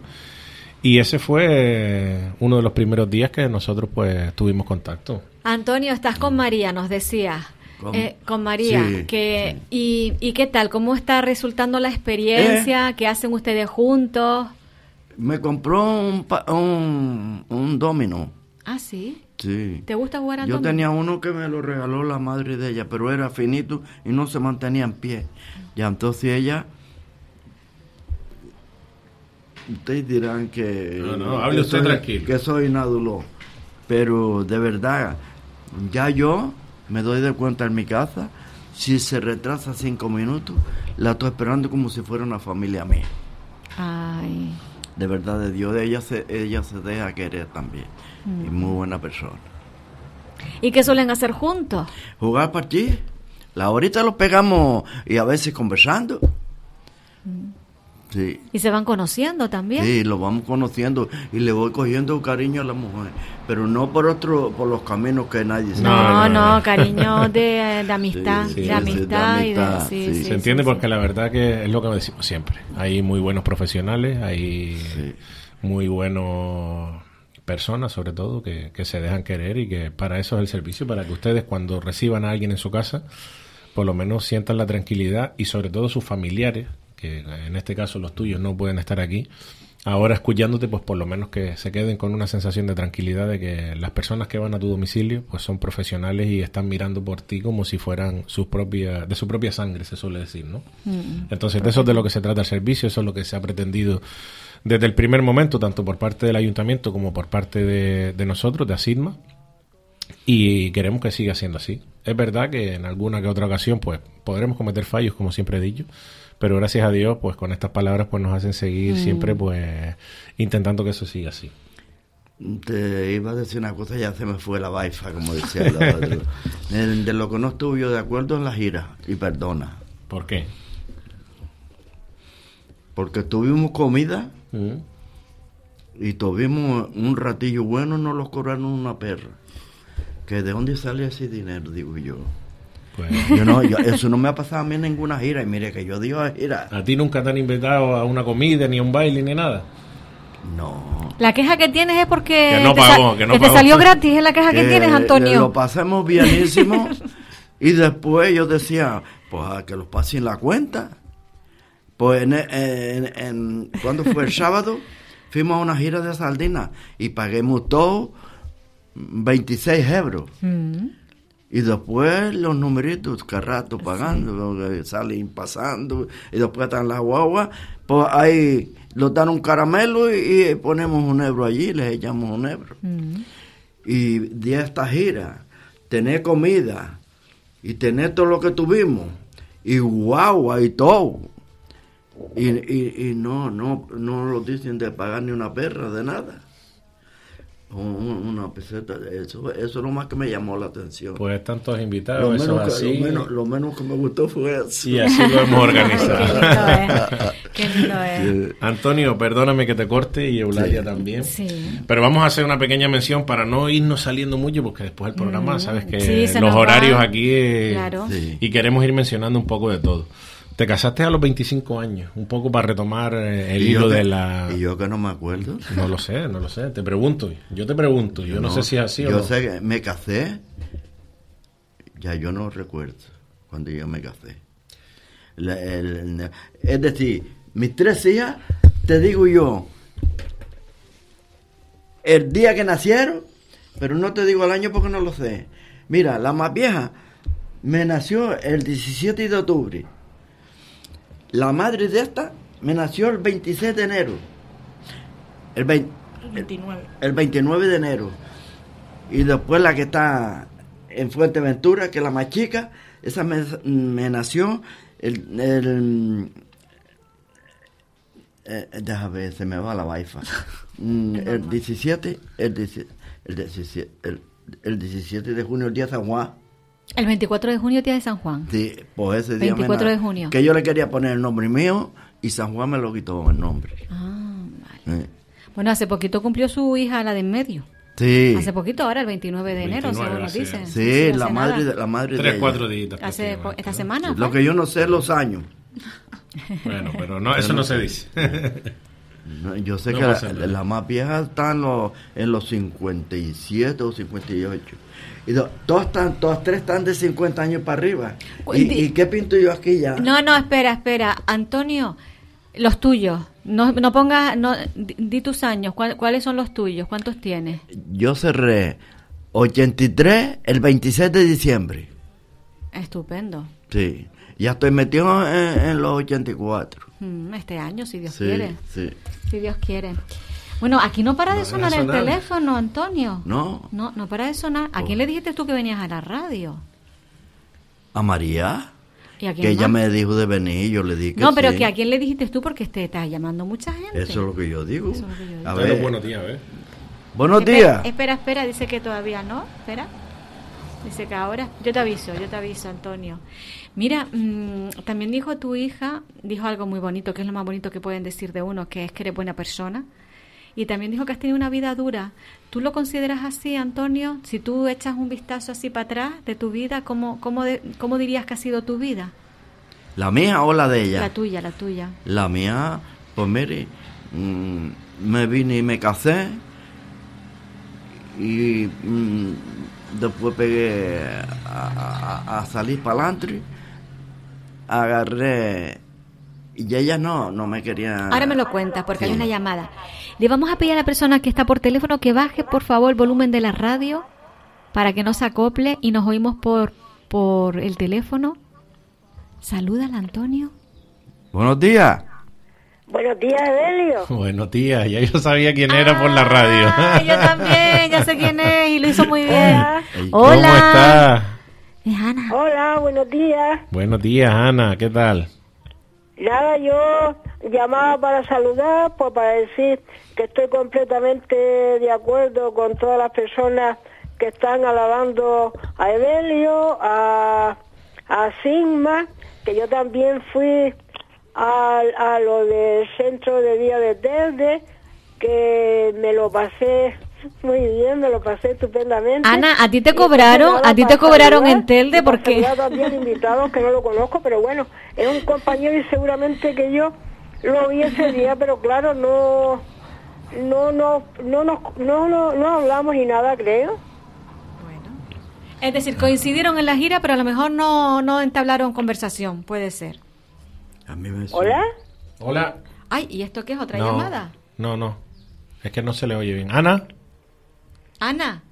Y ese fue eh, uno de los primeros días que nosotros pues tuvimos contacto. Antonio, estás con María, nos decías. Con- Eh, con María, Sí, que, y, ¿y qué tal? ¿Cómo está resultando la experiencia? Eh. ¿Qué hacen ustedes juntos? Me compró un, pa- un, un domino. Ah, sí. Sí. ¿Te gusta jugar a Yo tenía uno que me lo regaló la madre de ella, pero era finito y no se mantenía en pie. Ya entonces ella... Ustedes dirán que... No, no, hable que usted soy- tranquilo. Que soy nádulo. Pero de verdad, ya yo me doy de cuenta en mi casa, si se retrasa cinco minutos, la estoy esperando como si fuera una familia mía. Ay, De verdad, de Dios, ella se, ella se deja querer también. Y muy buena persona. ¿Y qué suelen hacer juntos? Jugar partidos. La horita los pegamos y a veces conversando. Sí. ¿Y se van conociendo también? Sí, lo vamos conociendo y le voy cogiendo cariño a la mujer, pero no por otro, por los caminos que nadie sabe. No, No, no, no. cariño de, de amistad, Sí, sí, de sí, amistad de y de... amistad, sí, sí. sí, Se entiende sí. porque la verdad que es lo que decimos siempre. Hay muy buenos profesionales, hay Sí. muy buenos personas sobre todo que, que se dejan querer y que para eso es el servicio, para que ustedes cuando reciban a alguien en su casa, por lo menos sientan la tranquilidad y sobre todo sus familiares, que en este caso los tuyos no pueden estar aquí, ahora escuchándote, pues por lo menos que se queden con una sensación de tranquilidad de que las personas que van a tu domicilio pues son profesionales y están mirando por ti como si fueran sus propias, de su propia sangre, se suele decir, ¿no? Entonces, de eso es de lo que se trata el servicio, eso es lo que se ha pretendido desde el primer momento, tanto por parte del ayuntamiento como por parte de, de nosotros, de Asigma, y queremos que siga siendo así. Es verdad que en alguna que otra ocasión, pues, podremos cometer fallos, como siempre he dicho, pero gracias a Dios, pues, con estas palabras, pues, nos hacen seguir siempre, pues, intentando que eso siga así. Te iba a decir una cosa, ya se me fue la baifa, como decía el otro. (laughs) de, de lo que no estuve yo de acuerdo en la gira, y perdona, ¿Por qué? porque tuvimos comida Mm. y tuvimos un ratillo bueno, nos los cobraron una perra. Que de dónde sale ese dinero, digo yo. Pues, Yo no, yo- eso no me ha pasado a mí en ninguna gira. Y mire que yo digo a gira. ¿A ti nunca te han invitado a una comida, ni a un baile, ni nada? No. La queja que tienes es porque Que no te, pagó, que no te pagó. salió gratis, es la queja que, tienes, Lo Antonio. pasemos bienísimo. y después yo decía, pues a que los pasen la cuenta. Pues en, en, en- ¿cuándo fue el sábado? Fuimos a una gira de sardinas y paguemos todo 26 euros. Mm. Y después los numeritos, que rato pagando, salen pasando, y después están las guaguas, pues ahí nos dan un caramelo y, y ponemos un euro allí, les echamos un euro. Mm. Y de esta gira, tener comida y tener todo lo que tuvimos, y guagua y todo. Y, y, y no, no, no lo dicen de pagar ni una perra, de nada. Un- Una peseta, eso, eso es lo más que me llamó la atención. Pues están todos Lo invitados, menos, es que, así. lo, menos, lo menos que me gustó fue eso. Y así lo hemos (laughs) Qué organizado. lindo es. Qué lindo es. Antonio, perdóname que te corte y Eulalia Sí. también. Sí. Pero vamos a hacer una pequeña mención para no irnos saliendo mucho, porque después el programa, sabes que. Sí, los va. horarios aquí eh, Claro. Sí. y queremos ir mencionando un poco de todo. Te casaste a los 25 años, un poco para retomar eh, el yo hilo de la... Y yo que no me acuerdo. No lo sé, no lo sé, te pregunto, yo te pregunto, yo no, sé si es así o Yo no. sé que me casé, ya yo no recuerdo cuando yo me casé. La- el- es decir, mis tres hijas, te digo yo, el día que nacieron, pero no te digo el año porque no lo sé. Mira, la más vieja me nació el 17 de octubre. La madre de esta me nació el 26 de enero. El 20 29. el 29 de enero. Y después la que está en Fuerteventura, que es la más chica, esa me, me nació el... el eh, déjame ver, se me va la wifi. (laughs) Mm, el 17, el, 17, el, 17, el, el 17 de junio, el día de San Juan. El 24 de junio, día de San Juan. Sí, pues ese día me 24 de junio. Que yo le quería poner el nombre mío y San Juan me lo quitó el nombre. Ah, vale. Eh, Bueno, hace poquito cumplió su hija, la de en medio. Sí, Hace poquito, ahora el 29 de enero, 29, según nos dicen. sí, la madre, de, la madre de Tres, cuatro días. Hace esta ¿no? semana. Lo que yo no sé los años. Bueno, pero no, eso no se dice. No, Yo sé No que la, la más vieja está en los, en los 57 o 58. Y do- todas, están, todas tres están de 50 años para arriba. ¿Y, qué pinto yo aquí ya? No, no, espera, espera. Antonio, los tuyos. No, no pongas, no, di, di tus años. ¿Cuál- ¿Cuáles son los tuyos? ¿Cuántos tienes? Yo cerré 83 el 26 de diciembre. Estupendo. Sí. Ya estoy metido en, en los 84. Mm, Este año, si Dios sí, quiere. sí. Si Dios quiere. Bueno, aquí no para de sonar el teléfono, Antonio. No. No, no para de sonar. ¿A Oh. quién le dijiste tú que venías a la radio? ¿A María? ¿Y a quién Que ella me dijo de venir, yo le dije que No, pero sí. que a quién le dijiste tú porque te está llamando mucha gente. Eso es lo que yo digo. Eso es lo que yo digo. A ver, buenos días, buenos espera, días. Espera, espera, dice que todavía no. Espera. Dice que ahora. Yo te aviso, yo te aviso, Antonio. Mira, mm, también dijo tu hija, dijo algo muy bonito, que es lo más bonito que pueden decir de uno, que es que eres buena persona. Y también dijo que has tenido una vida dura. ¿Tú lo consideras así, Antonio? Si tú echas un vistazo así para atrás de tu vida, ¿cómo, cómo, de- cómo dirías que ha sido tu vida? ¿La mía o la de ella? La tuya, la tuya. La mía, pues mire, mm, me vine y me casé y mm, después pegué a, a- a salir para adelante, agarré y ella no, no me quería... Ahora me lo cuentas porque hay una llamada. Le vamos a pedir a la persona que está por teléfono que baje por favor el volumen de la radio para que no se acople y nos oímos por, por el teléfono. Saluda al Antonio. Buenos días. Buenos días, Evelio. (laughs) Buenos días, ya yo sabía quién era por la radio. Ah, yo también, ya sé (laughs) quién es y lo hizo muy bien. Hola. ¿Cómo Hola. estás? Es Ana. Hola, buenos días. Buenos días, Ana, ¿qué tal? Nada, yo llamaba para saludar, pues para decir que estoy completamente de acuerdo con todas las personas que están alabando a Evelio, a, a Sigma, que yo también fui a, a lo del centro de día de Telde, que me lo pasé muy bien, me lo pasé estupendamente. Ana, ¿a ti te cobraron? ¿A ti te cobraron en Telde? Porque- también (laughs) invitados que no lo conozco, pero bueno, es un compañero y seguramente que yo lo vi ese día, pero claro, no no, no, no, no, no, no, no hablamos y nada, creo. Es decir, coincidieron en la gira, pero a lo mejor no, no entablaron conversación, puede ser. A mí me ¿Hola? Hola. Ay, ¿y esto qué es? ¿Otra No, llamada? No, no. Es que no se le oye bien. Ana. Ana.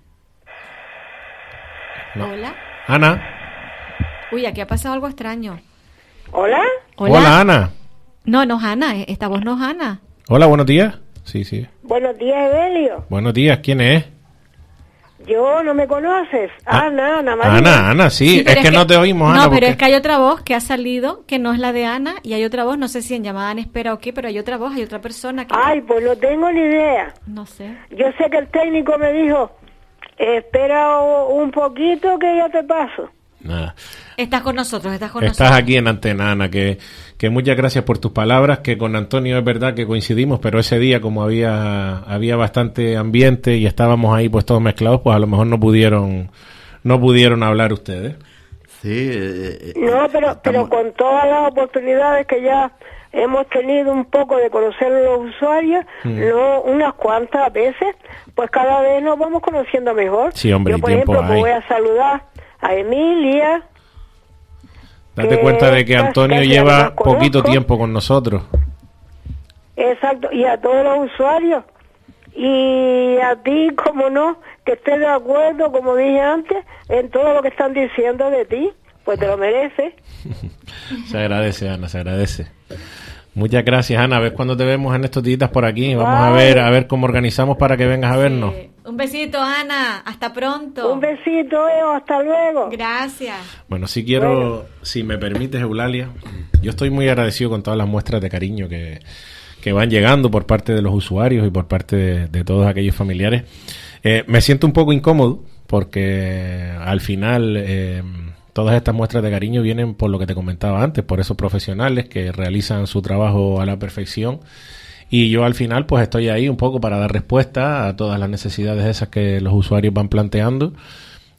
No. Hola. Ana. Uy, aquí ha pasado algo extraño. ¿Hola? Hola. Ana. No, no es Ana, eh, esta voz no es Ana. Hola, buenos días. Sí, sí. Buenos días, Evelio. Buenos días. ¿Quién es? Yo, ¿no me conoces? Ah, Ana, Ana María. Ana, Ana, sí. pero es que, no te oímos, Ana. No, pero porque- es que hay otra voz que ha salido, que no es la de Ana, y hay otra voz, no sé si en llamada en espera o qué, pero hay otra voz, hay otra persona que... Ay, pues no tengo ni idea. No sé. Yo sé que el técnico me dijo, espera un poquito que ya te paso. Nada. Estás con nosotros, estás con Estás nosotros. aquí en Antena, Ana, que, que muchas gracias por tus palabras, que con Antonio es verdad que coincidimos, pero ese día como había, había bastante ambiente y estábamos ahí pues todos mezclados, pues a lo mejor no pudieron, no pudieron hablar ustedes. Sí. eh, eh, No, pero, pero con todas las oportunidades que ya hemos tenido un poco de conocer los usuarios, Mm. no unas cuantas veces, pues cada vez nos vamos conociendo mejor. Sí, hombre, Yo, y por tiempo ejemplo, pues hay. voy a saludar a Emilia, Date Que cuenta de que Antonio lleva poquito tiempo con nosotros. exacto, y a todos los usuarios. Y a ti, como no, que estés de acuerdo, como dije antes, en todo lo que están diciendo de ti, pues te lo mereces. (laughs) Se agradece, Ana, se agradece. Muchas gracias, Ana. A ver cuándo te vemos en estos días por aquí. Vamos a ver, a ver cómo organizamos para que vengas a vernos. Sí. Un besito, Ana. Hasta pronto. Un besito, Eo, hasta luego. Gracias. Bueno, si quiero, si me permites, Eulalia, yo estoy muy agradecido con todas las muestras de cariño que, que van llegando por parte de los usuarios y por parte de, de todos aquellos familiares. Eh, me siento un poco incómodo porque al final eh, todas estas muestras de cariño vienen por lo que te comentaba antes, por esos profesionales que realizan su trabajo a la perfección. Y yo al final pues estoy ahí un poco para dar respuesta a todas las necesidades esas que los usuarios van planteando.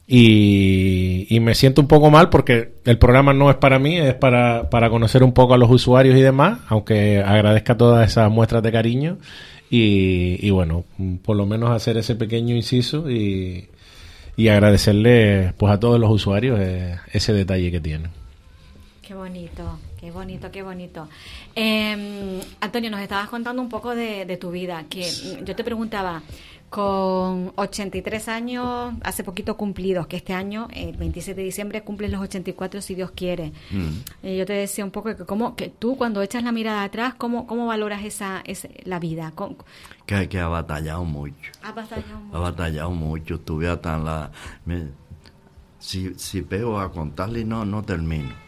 Y, me siento un poco mal porque el programa no es para mí, es para, para conocer un poco a los usuarios y demás, aunque agradezca todas esas muestras de cariño. Y, y bueno, por lo menos hacer ese pequeño inciso y, y agradecerle pues a todos los usuarios eh, ese detalle que tienen. Qué bonito, qué bonito, qué bonito. Eh, Antonio, nos estabas contando un poco de, de tu vida, que yo te preguntaba, con 83 años, hace poquito cumplidos, que este año, el 27 de diciembre, cumples los 84 si Dios quiere. Mm. Eh, yo te decía un poco que, cómo, que tú cuando echas la mirada atrás, ¿cómo, cómo valoras esa, esa- la vida? ¿Cómo- que, que ha batallado mucho. has batallado mucho? Ha batallado mucho. Estuve hasta en la. me- si, si pego a contarle, no, no termino.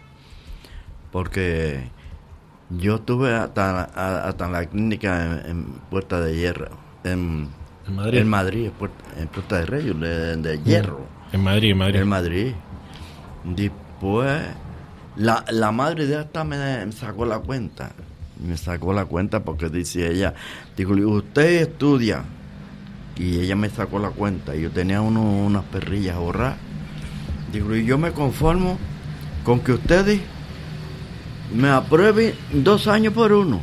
Porque yo estuve hasta, hasta la clínica en, en Puerta de Hierro. En, En Madrid. En Madrid, en Puerta, en Puerta de Reyes, de, de Hierro. En Madrid, en Madrid. En Madrid. Después, la, la madre de esta me, me sacó la cuenta. Me sacó la cuenta porque dice ella, digo, usted estudia. Y ella me sacó la cuenta. Y yo tenía uno, unas perrillas ahorradas. Digo, y yo me conformo con que ustedes me aprueben dos años por uno.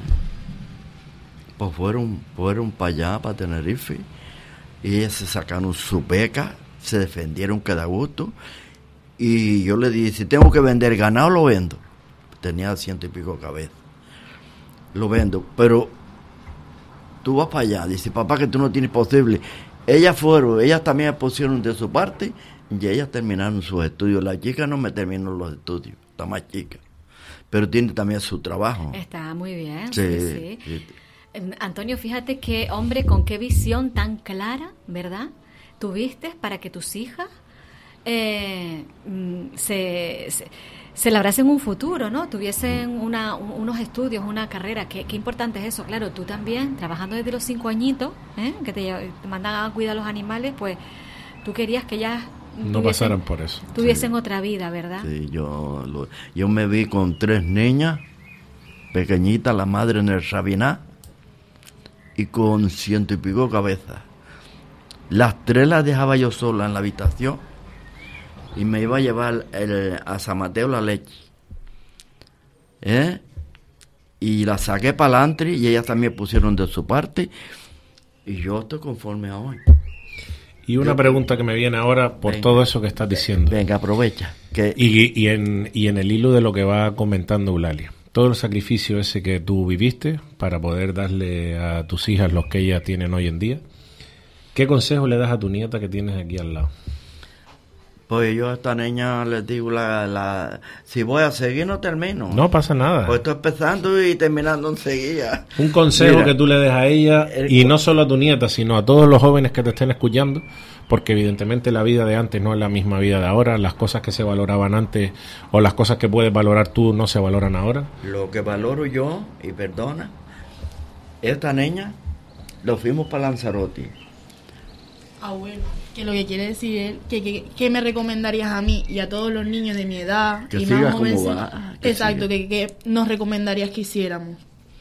Pues fueron, fueron para allá, para Tenerife. Y ellas se sacaron su beca, se defendieron cada gusto. Y yo le dije, si tengo que vender ganado, lo vendo. Tenía ciento y pico cabezas. Lo vendo, pero tú vas para allá. Dice, papá, que tú no tienes posible. Ellas fueron, ellas también pusieron de su parte y ellas terminaron sus estudios. La chica no me terminó los estudios, está más chica. Pero tiene también su trabajo. Está muy bien, Sí, sí, sí. sí. Antonio, fíjate qué hombre, con qué visión tan clara, ¿verdad? Tuviste para que tus hijas eh, mm, se, se, se labrasen un futuro, ¿no? Tuviesen una, un- unos estudios, una carrera. Qué, qué importante es eso. Claro, tú también, trabajando desde los cinco añitos, ¿eh? que te, te mandan a cuidar a los animales, pues tú querías que ellas No pasaran por eso. Tuviesen otra vida, ¿verdad? Sí, yo, lo- yo me vi con tres niñas, pequeñitas, la madre en el Sabiná, y con ciento y pico cabezas. Las tres las dejaba yo sola en la habitación y me iba a llevar el- a San Mateo la leche. ¿Eh? Y la saqué para adelante y ellas también pusieron de su parte. Y yo estoy conforme a hoy. Y una pregunta que me viene ahora por Venga. todo eso que estás diciendo. Venga, aprovecha. Que Y, y en, y en el hilo de lo que va comentando Eulalia. Todo el sacrificio ese que tú viviste para poder darle a tus hijas los que ellas tienen hoy en día. ¿Qué consejo le das a tu nieta que tienes aquí al lado? Pues yo a esta niña les digo, la, la, si voy a seguir no termino. No pasa nada. Pues estoy empezando y terminando enseguida. Un consejo Mira, que tú le des a ella, el y no solo a tu nieta, sino a todos los jóvenes que te estén escuchando, porque evidentemente la vida de antes no es la misma vida de ahora, las cosas que se valoraban antes o las cosas que puedes valorar tú no se valoran ahora. Lo que valoro yo, y perdona, esta niña lo fuimos para Lanzarote. Abuelo, que lo que quiere decir él, que, que, que me recomendarías a mí y a todos los niños de mi edad Que y más que Exacto, que, que nos recomendarías que hiciéramos.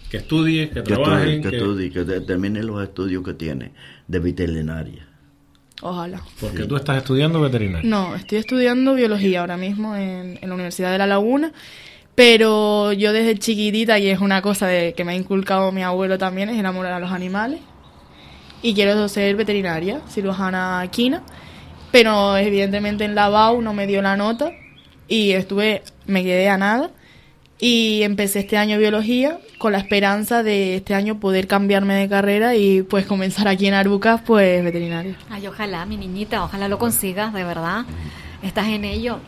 Que estudies, que estudie, que, que- estudie, que te- termine los estudios que tiene de veterinaria. Ojalá. porque tú estás estudiando veterinaria. No, estoy estudiando biología ahora mismo en, en la Universidad de La Laguna, pero yo desde chiquitita, y es una cosa de, que me ha inculcado mi abuelo también, es enamorar a los animales. Y quiero ser veterinaria, cirujana quina, pero evidentemente en la BAU no me dio la nota y estuve, me quedé a nada. Y empecé este año biología con la esperanza de este año poder cambiarme de carrera y pues comenzar aquí en Arucas pues veterinaria. Ay, ojalá, mi niñita, ojalá lo consigas, de verdad. Estás en ello.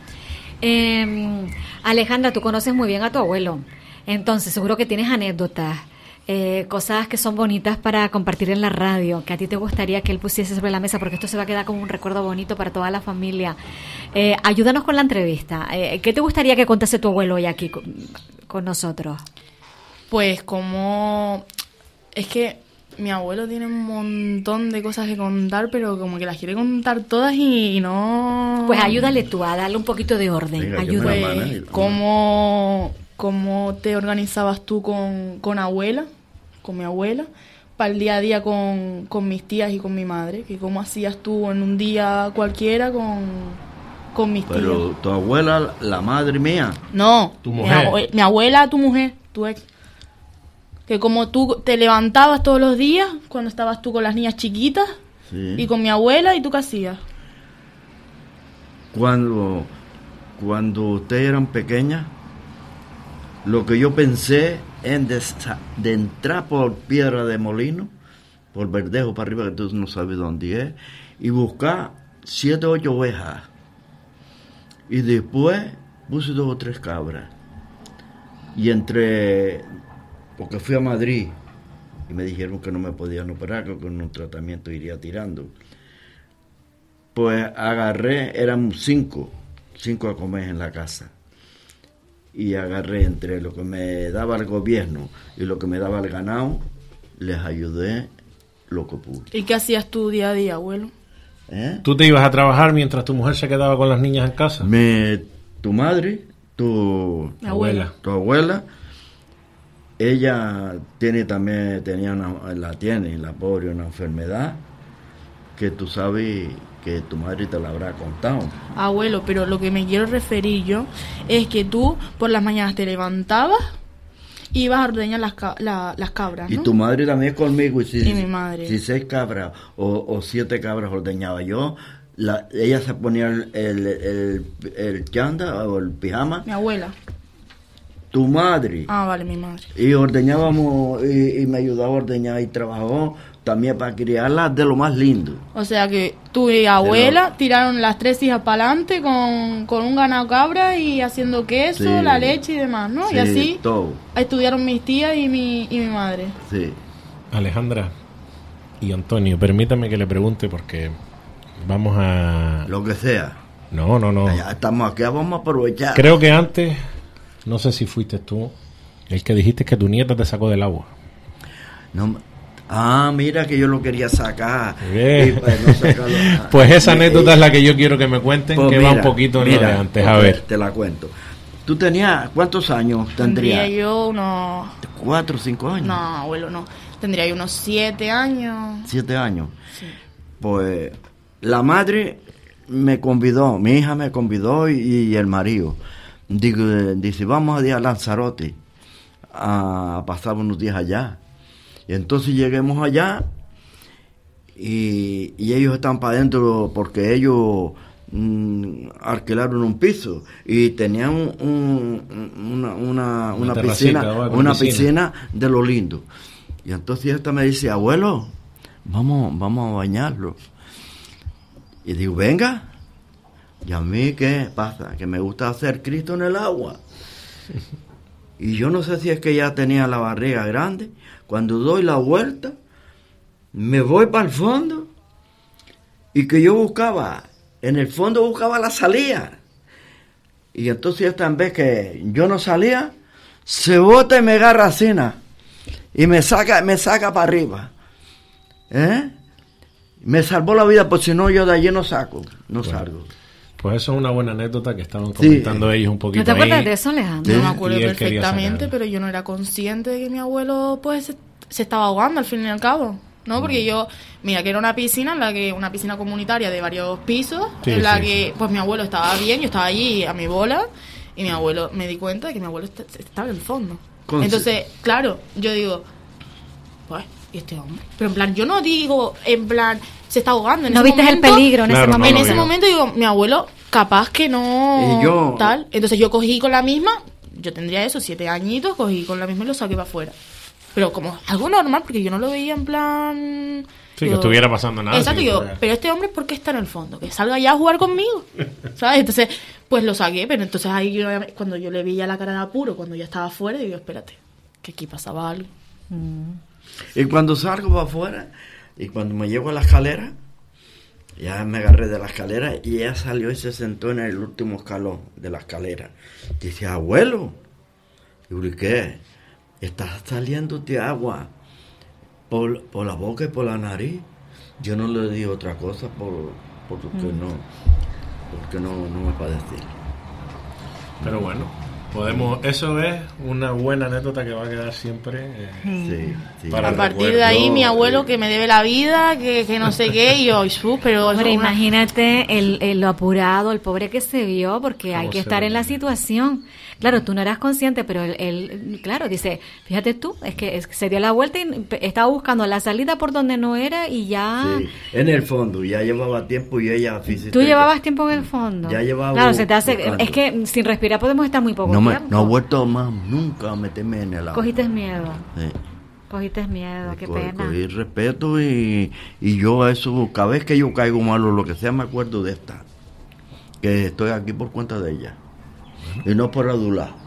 Eh, Alejandra, tú conoces muy bien a tu abuelo. Entonces, seguro que tienes anécdotas, eh, cosas que son bonitas para compartir en la radio, que a ti te gustaría que él pusiese sobre la mesa, porque esto se va a quedar como un recuerdo bonito para toda la familia. Eh, ayúdanos con la entrevista. Eh, ¿Qué te gustaría que contase tu abuelo hoy aquí con, con nosotros? Pues como es que mi abuelo tiene un montón de cosas que contar, pero como que las quiere contar todas y, y no... Pues ayúdale tú a darle un poquito de orden. Venga, Ayúdale. Pues, ¿cómo, ¿Cómo te organizabas tú con, con abuela, con mi abuela, para el día a día con, con mis tías y con mi madre? Que ¿Cómo hacías tú en un día cualquiera con, con mis Pero tías? tu abuela, la madre mía, No, Tu mi mujer. mi abuela, tu mujer, tu ex. Que como tú te levantabas todos los días, cuando estabas tú con las niñas chiquitas, sí, y con mi abuela, ¿y tú qué hacías? cuando, cuando ustedes eran pequeñas, lo que yo pensé de entrar por Piedra de Molino, por Verdejo para arriba, que tú no sabes dónde es, y buscar siete o ocho ovejas. Y después puse dos o tres cabras. Y entre, porque fui a Madrid y me dijeron que no me podían operar, que con un tratamiento iría tirando. Pues agarré, eran cinco, cinco a comer en la casa. Y agarré entre lo que me daba el gobierno y lo que me daba el ganado, les ayudé lo que pude. ¿Y qué hacías tú día a día, abuelo? ¿Eh? ¿Tú te ibas a trabajar mientras tu mujer se quedaba con las niñas en casa? Me, tu madre, tu, abuela. tu abuela, ella tiene también, tenía una, la tiene, la pobre, una enfermedad que tú sabes que tu madre te la habrá contado. Abuelo, pero lo que me quiero referir yo es que tú por las mañanas te levantabas y ibas a ordeñar las, la- las cabras, Y tu madre también conmigo. Y, si, Y mi madre. Si seis cabras o, o siete cabras ordeñaba yo, la, ella se ponía el, el, el, el chanda o el pijama. Mi abuela. Tu madre. Ah, vale, mi madre. Y ordeñábamos y, y me ayudaba a ordeñar y trabajó también para criarlas de lo más lindo. O sea que tu abuela tiraron las tres hijas para adelante con, con un ganado cabra y haciendo queso, Sí. la leche y demás, ¿no? y Sí, así Todo, estudiaron mis tías y mi, y mi madre. sí. Alejandra y Antonio, permítame que le pregunte porque vamos a... Lo que sea. No, no, no. Ya estamos aquí, vamos a aprovechar. Creo que antes, no sé si fuiste tú, el que dijiste que tu nieta te sacó del agua. No ah, mira que yo lo quería sacar. Y, pues, no sacarlo. (laughs) Pues esa anécdota es la que yo quiero que me cuenten, Pues que va un poquito en lo mira, de antes. A pues, ver. Te la cuento. ¿Tú tenías cuántos años tendría? Tendría yo unos... ¿Cuatro o cinco años? No, abuelo, no. Tendría yo unos siete años. Siete años. Pues la madre me convidó, mi hija me convidó y, y el marido. Digo, eh, dice, vamos a ir a Lanzarote a pasar unos días allá. Y entonces lleguemos allá y, y ellos están para adentro porque ellos mm, alquilaron un piso y tenían un- un- una, una, piscina, una piscina. piscina de lo lindo. Y entonces esta me dice, abuelo, vamos, vamos a bañarlo. Y digo, venga. ¿Y a mí qué pasa? Que me gusta hacer Cristo en el agua. (laughs) Y yo no sé si es que ya tenía la barriga grande. Cuando doy la vuelta, me voy para el fondo. Y que yo buscaba, en el fondo buscaba la salida. Y entonces esta vez que yo no salía, se bota y me agarra así, na, Y me saca, me saca para arriba. ¿Eh? Me salvó la vida, porque si no yo de allí no saco, no salgo. Pues eso es una buena anécdota que estaban comentando ellos un poquito ¿No te acuerdas ahí. de eso, Alejandro? Yo me acuerdo perfectamente, pero yo no era consciente de que mi abuelo pues se, se estaba ahogando al fin y al cabo. ¿no? Porque Mm. yo, mira, que era una piscina en la que, una piscina comunitaria de varios pisos, Sí, en la sí, que, sí. pues mi abuelo estaba bien, yo estaba allí a mi bola, y mi abuelo, me di cuenta de que mi abuelo est- estaba en el fondo. Con- Entonces, claro, yo digo, pues, ¿y este hombre? Pero en plan, yo no digo, en plan, se está ahogando. En No ese viste el peligro en Claro, ese no momento. en ese momento digo, mi abuelo, capaz que no Y yo- tal. Entonces yo cogí con la misma, yo tendría eso, siete añitos, cogí con la misma y lo saqué para afuera. Pero como algo normal, porque yo no lo veía en plan... Sí, que estuviera pasando nada, Exacto, fuera. pero este hombre, ¿por qué está en el fondo? Que salga ya a jugar conmigo, (laughs) ¿sabes? Entonces, pues lo saqué, pero entonces ahí yo, cuando yo le vi ya la cara de apuro, cuando ya estaba afuera, digo, espérate, que aquí pasaba algo. Y cuando salgo para afuera, y cuando me llego a la escalera, ya me agarré de la escalera y ella salió y se sentó en el último escalón de la escalera. Dice, abuelo, ¿y qué? Está saliéndote agua por, por la boca y por la nariz. Yo no le di otra cosa por, porque no, porque no, no me puede decir. Pero bueno, podemos, eso es una buena anécdota que va a quedar siempre. eh, Sí, sí. Para A partir recuerdo, de ahí, mi abuelo que me debe la vida, que, que no sé qué, y yo, "Ay, su, pero... eso Hombre, es una- imagínate el, el- lo apurado, el pobre que se vio, porque hay ¿Cómo que estar ve? en la situación. Claro, tú no eras consciente, pero él, él, claro, dice, fíjate tú, es que, es que se dio la vuelta y estaba buscando la salida por donde no era y ya... Sí, en el fondo, ya llevaba tiempo y ella física. Tú llevabas tiempo en el fondo. Ya llevaba Claro, se te hace... buscando. Es que sin respirar podemos estar muy poco No, me, tiempo. no he vuelto más nunca a meterme en el agua. Cogiste miedo, Sí. cogiste miedo, qué Co- pena. Cogí respeto y, y yo a eso, cada vez que yo caigo malo, lo que sea, me acuerdo de esta. Que estoy aquí por cuenta de ella. Y no por adular.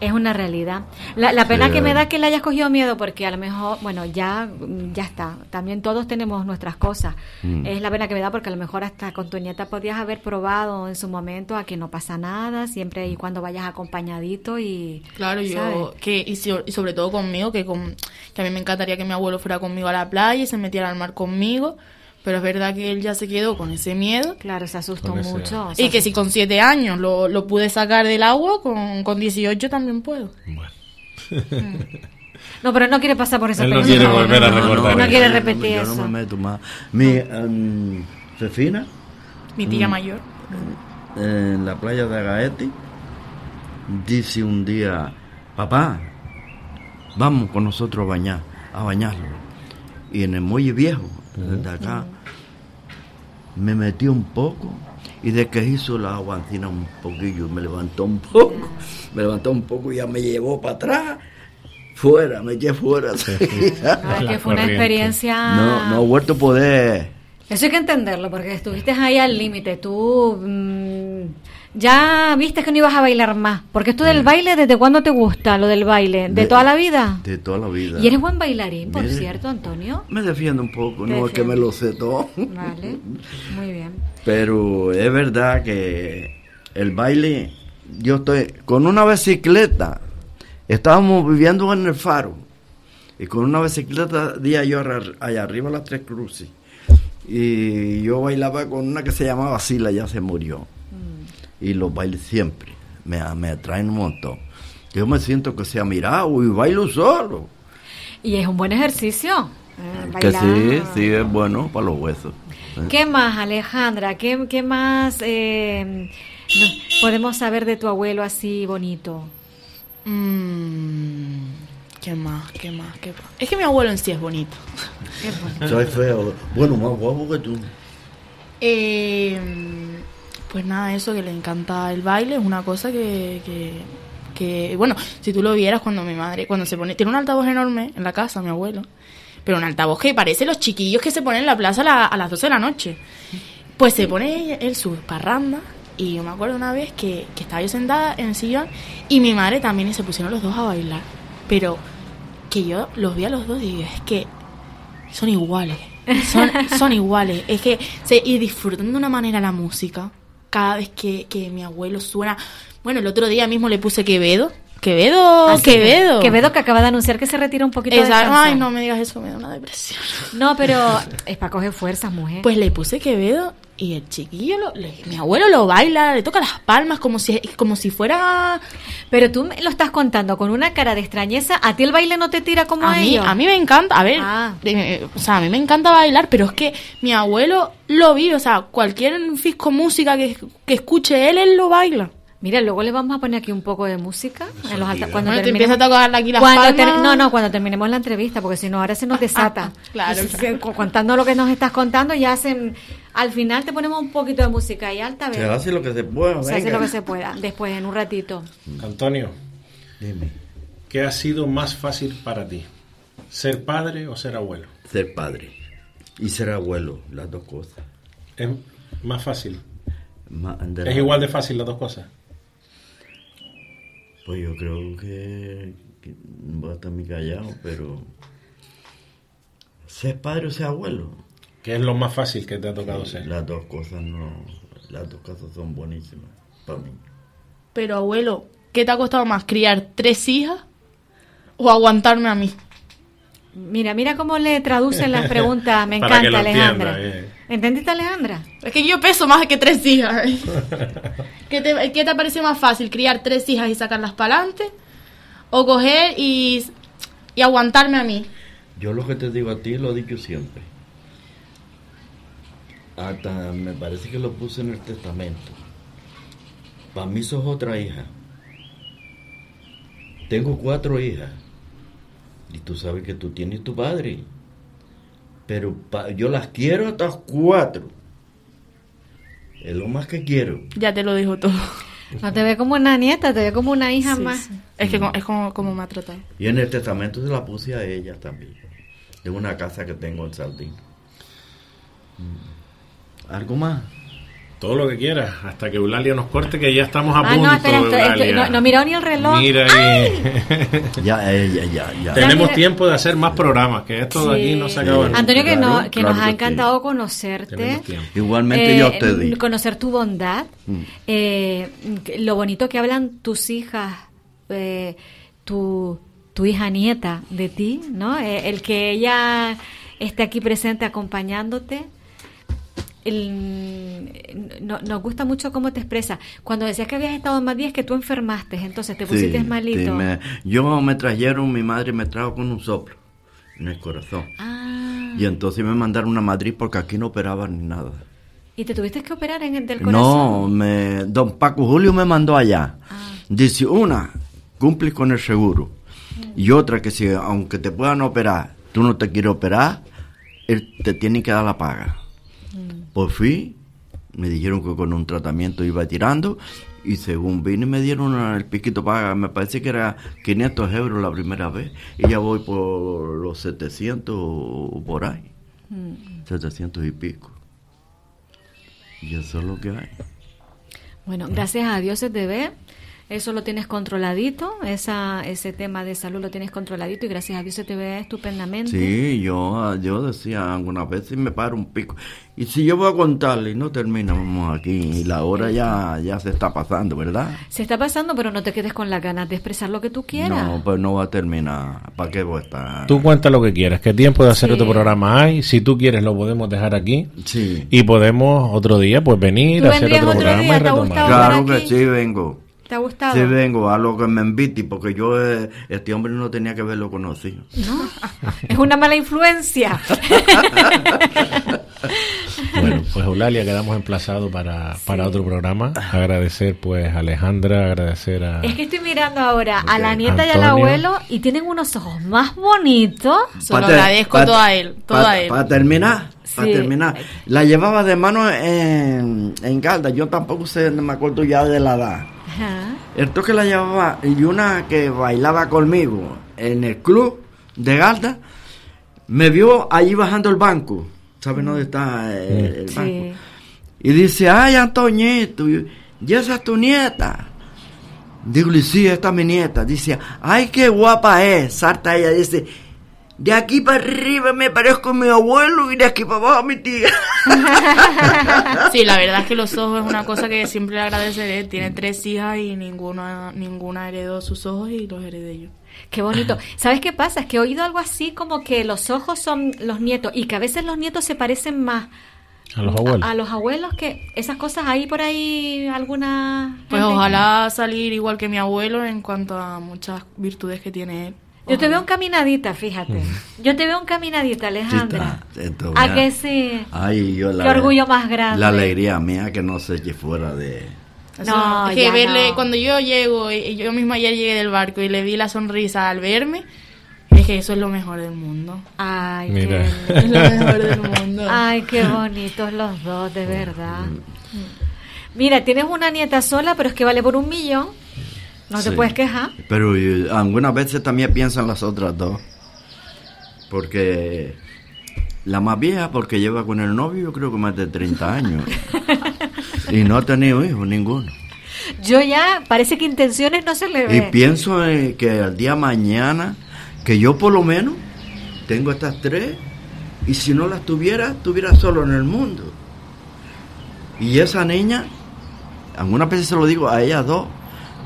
Es una realidad. La, la pena Sí. que me da que le hayas cogido miedo, porque a lo mejor, bueno, ya, ya está. También todos tenemos nuestras cosas. Mm. Es la pena que me da porque a lo mejor hasta con tu nieta podías haber probado en su momento a que no pasa nada, siempre y cuando vayas acompañadito y... Claro, yo, ¿sabes? que, y, so- y sobre todo conmigo, que, con, que a mí me encantaría que mi abuelo fuera conmigo a la playa y se metiera al mar conmigo, pero es verdad que él ya se quedó con ese miedo. Claro, se asustó Con mucho. se Y que si con siete años lo, lo pude sacar del agua, con, con 18 también puedo. bueno. No, pero no quiere pasar por esa Él no quiere volver a recordar No quiere yo repetir yo eso. no me meto más. Mi Fefina, Mi Mm. tía mayor. en la playa de Agaeti, dice un día, papá, vamos con nosotros a bañar, a bañarlo. Y en el muelle viejo, de acá, me metí un poco y de que hizo la agua encima un poquillo, me levantó un poco, me levantó un poco y ya me llevó para atrás, fuera, me eché fuera. (laughs) Que fue una experiencia... No, no he vuelto a poder. Eso hay que entenderlo, porque estuviste ahí al límite. Tú mm, ya viste que no ibas a bailar más. Porque esto del baile, ¿desde cuándo te gusta lo del baile? ¿De, Mm. De- toda la vida? De toda la vida. Y eres buen bailarín, por cierto, Antonio. Me defiendo un poco, no es que me lo sé todo. Vale, muy bien. Pero es verdad que el baile, yo estoy con una bicicleta, estábamos viviendo en el faro, y con una bicicleta día yo allá arriba a las tres cruces, y yo bailaba con una que se llamaba Sila, ya se murió, y los bailes siempre me, me atraen un montón. Yo me siento que sea mirado y bailo solo. Y es un buen ejercicio. eh, Que sí, sí, es bueno para los huesos. ¿eh? ¿Qué más, Alejandra? ¿Qué, qué más eh, podemos saber de tu abuelo así bonito? Mm, ¿Qué más? ¿Qué más? ¿Qué más? Es que mi abuelo en sí es bonito. Soy feo. Bueno, más guapo que tú. Eh, pues nada, eso que le encanta el baile es una cosa que, que, bueno, si tú lo vieras cuando mi madre, cuando se pone, tiene un altavoz enorme en la casa, mi abuelo, pero un altavoz que parece los chiquillos que se ponen en la plaza a, la- a las 12 de la noche. Pues se pone él su parranda y yo me acuerdo una vez que, que estaba yo sentada en el sillón y mi madre también y se pusieron los dos a bailar. Pero que yo los vi a los dos y digo, es que son iguales. Son, son iguales. Es que se, y disfrutan de una manera la música. Cada vez que, que mi abuelo suena. Bueno, el otro día mismo le puse Quevedo. Quevedo, Así que- Quevedo. Quevedo que acaba de anunciar que se retira un poquito de Esa- descansar. Ay, no me digas eso, me da una depresión. No, pero es para coger fuerzas, mujer. Pues le puse Quevedo y el chiquillo, lo- le- mi abuelo lo baila, le toca las palmas como si, como si fuera... Pero tú me lo estás contando con una cara de extrañeza. ¿A ti el baile no te tira como a, A mí, ellos? a mí me encanta, a ver, Ah. eh, o sea, a mí me encanta bailar, pero es que mi abuelo lo vive, o sea, cualquier fisco música que, que escuche él, él lo baila. Mira, luego le vamos a poner aquí un poco de música. En los alta- cuando Bueno, te terminemos- empieza a tocar aquí las cuando palmas. ter- No, no, cuando terminemos la entrevista, porque si no, ahora se nos desata. (laughs) Claro, Contando lo que nos estás contando, ya hacen. Al final te ponemos un poquito de música y alta, Se ¿ves? hace lo que se pueda. Se hace lo que se pueda. Después, en un ratito. Antonio, Dime, ¿qué ha sido más fácil para ti? ¿Ser padre o ser abuelo? ser padre y ser abuelo, las dos cosas. Es más fácil. Ma- Es igual de fácil las dos cosas. Pues yo creo que, que voy a estar muy callado, pero ser padre o ser abuelo, ¿Qué es lo más fácil que te ha tocado ser? las dos cosas no, las dos cosas son buenísimas para mí. Pero abuelo, ¿qué te ha costado más, criar tres hijas o aguantarme a mí? Mira, mira cómo le traducen las preguntas. (laughs) Me encanta, Alejandra. entienda, eh. ¿Entendiste, Alejandra? Es que yo peso más que tres hijas. (laughs) ¿Qué te, ¿Qué te parece más fácil, criar tres hijas y sacarlas para adelante? ¿O coger y, y aguantarme a mí? Yo lo que te digo a ti lo he dicho siempre. Hasta me parece que lo puse en el testamento. Para mí sos otra hija. Tengo cuatro hijas. Y tú sabes que tú tienes tu padre. Pero pa- yo las quiero a estas cuatro. Es lo más que quiero. Ya te lo dijo todo. No te ve como una nieta, te ve como una hija Sí, más. sí. Es que es como, como me ha tratado. Y en el testamento se la puse a ella también. De una casa que tengo en Sardín. Mm. ¿Algo más? Todo lo que quieras, hasta que Eulalia nos corte, que ya estamos a Ah, punto. no, espera, esto- no, no ni el reloj. Mira ahí. (laughs) Ya, eh, ya, ya, ya. Tenemos tiempo de hacer más programas, que esto de aquí no se acaba. Antonio, que, Claro, no, que claro nos ha sí. encantado conocerte. Igualmente Eh, yo. Conocer tu bondad, Mm. eh, lo bonito que hablan tus hijas, eh, tu, tu hija nieta de ti, ¿no? Eh, el que ella esté aquí presente acompañándote. El- no- nos gusta mucho cómo te expresa. Cuando decías que habías estado más días, que tú enfermaste, entonces te pusiste Sí, malito. sí, me- yo me trajeron, mi madre me trajo con un soplo en el corazón. Ah, Y entonces me mandaron a Madrid porque aquí no operaban ni nada. y te tuviste que operar en el del No, corazón. me, don Paco Julio me mandó allá. Ah. Dice, una, cumple con el seguro. Y otra que si, aunque te puedan operar, tú no te quieres operar, él te tiene que dar la paga. Por fin, me dijeron que con un tratamiento iba tirando y según vine me dieron el piquito paga, me parece que era 500 euros la primera vez y ya voy por los 700 o por ahí, Mm. 700 y pico. Y eso es lo que hay. Bueno, gracias a Dios se te ve. Eso lo tienes controladito, esa, ese tema de salud lo tienes controladito y gracias a Dios se te ve estupendamente. Sí, yo, yo decía algunas veces me paro un pico. Y si yo voy a contarle y no terminamos aquí, y la hora ya, ya se está pasando, ¿verdad? Se está pasando, pero no te quedes con las ganas de expresar lo que tú quieras. No, pues no va a terminar. ¿Para qué voy a estar? Tú cuenta lo que quieras, qué tiempo de hacer Sí. otro programa hay. Si tú quieres, lo podemos dejar aquí. Sí. Y podemos otro día, pues venir ¿Tú a hacer otro otro programa día? y ¿Te ha retomar. Claro que sí, vengo. Te ha gustado? Sí, vengo a lo que me invite, porque yo, eh, este hombre no tenía que haberlo conocido. (laughs) No, es una mala influencia. (laughs) Bueno, pues Eulalia, quedamos emplazados para, para otro programa. Agradecer pues a Alejandra, agradecer a... Es que estoy mirando ahora a la nieta y al abuelo y tienen unos ojos más bonitos. Se lo agradezco todo a él, todo pa- a él. Para terminar, para Sí. terminar. La llevaba de mano en, en Galda. Yo tampoco sé, no me acuerdo ya de la edad. Ajá. El toque la llevaba y una que bailaba conmigo en el club de Galda me vio allí bajando el banco. ¿Sabes dónde está eh, el, Sí. banco? Y dice, ay, Antoñito, y esa es tu nieta. Digo, sí, esta es mi nieta. Dice, ay, qué guapa es. Salta ella, dice, de aquí para arriba me parezco a mi abuelo y de aquí para abajo a mi tía. (laughs) Sí, la verdad es que los ojos es una cosa que siempre le agradeceré. Tiene tres hijas y ninguna, ninguna heredó sus ojos y los heredé yo. Qué bonito. ¿Sabes qué pasa? Es que he oído algo así como que los ojos son los nietos y que a veces los nietos se parecen más A los abuelos. a, a los abuelos que esas cosas hay por ahí alguna Pues ojalá salir igual que mi abuelo en cuanto a muchas virtudes que tiene él. Yo te veo encaminadita, fíjate. Yo te veo encaminadita, Alejandra. Sí, está, esto, ¿A que sí? Ay, yo la, Qué orgullo más grande. La alegría mía que no se eche fuera de... No, es que ya verle, no. cuando yo llego, y yo misma ayer llegué del barco y le vi la sonrisa al verme, es que eso es lo mejor del mundo. Ay, Mira. qué Es lo mejor del mundo. Ay, qué bonitos los dos, de verdad. Mira, tienes una nieta sola, pero es que vale por un millón. No te Sí. puedes quejar. Pero algunas veces también piensan las otras dos. Porque la más vieja, porque lleva con el novio, yo creo que más de 30 años. (laughs) y no ha tenido hijos ninguno. Yo ya, parece que intenciones no se le Y ve. pienso eh, que al día mañana, que yo por lo menos tengo estas tres, y si no las tuviera, estuviera solo en el mundo. Y esa niña, algunas veces se lo digo a ellas dos,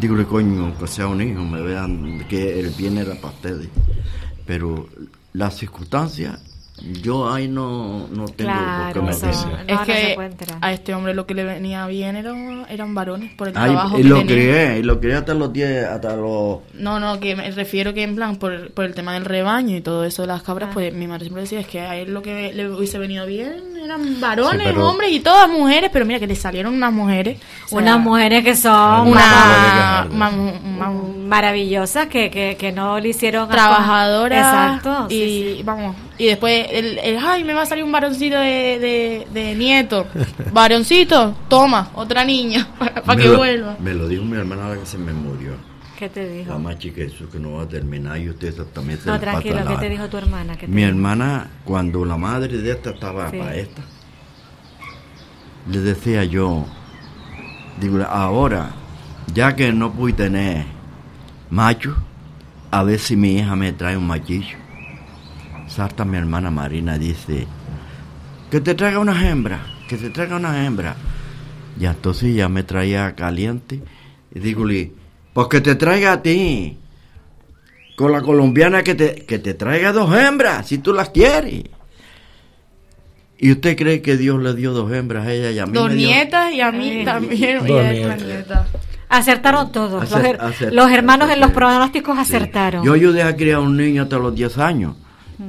digo, coño, que sea un hijo, me vean que el bien era para ustedes. Pero las circunstancias, yo ahí no, no tengo Claro, por qué eso meterme. no, es que a este hombre lo que le venía bien era, eran varones por el Ay, trabajo y que lo tenía. crié, y lo crié hasta los 10, hasta los... No, no, que me refiero que en plan por, por el tema del rebaño y todo eso de las cabras, pues mi madre siempre decía es que a él lo que le hubiese venido bien eran varones, Sí, pero- hombres y todas mujeres, pero mira que le salieron unas mujeres, o sea, Unas mujeres que son Una- mm, maravillosas que, que, que no le hicieron trabajadora Exacto. y sí, sí. vamos y después el, el ay me va a salir un varoncito de, de, de nieto (laughs) varoncito toma otra niña (laughs) para, que lo- vuelva Me lo dijo mi hermana la que se me murió. ¿Qué te dijo? La más chica, eso que no va a terminar y usted también se No, tranquilo, ¿qué te dijo tu hermana? ¿Qué te Mi dijo? hermana, cuando la madre de esta estaba Sí. para esta, le decía yo, digo, ahora, ya que no pude tener macho, a ver si mi hija me trae un machillo. Salta mi hermana Marina dice, que te traiga unas hembras, que te traiga unas hembras. Y entonces ya me traía caliente y digo, pues que te traiga a ti con la colombiana que te, que te traiga dos hembras, si tú las quieres. ¿Y usted cree que Dios le dio dos hembras a ella y a mí? dos me dio- nietas y a mí también Dos nietas. nieta. Acertaron todos. Acer- los, her- acer- los hermanos en los pronósticos Sí. acertaron. Yo ayudé a criar a un niño hasta los 10 años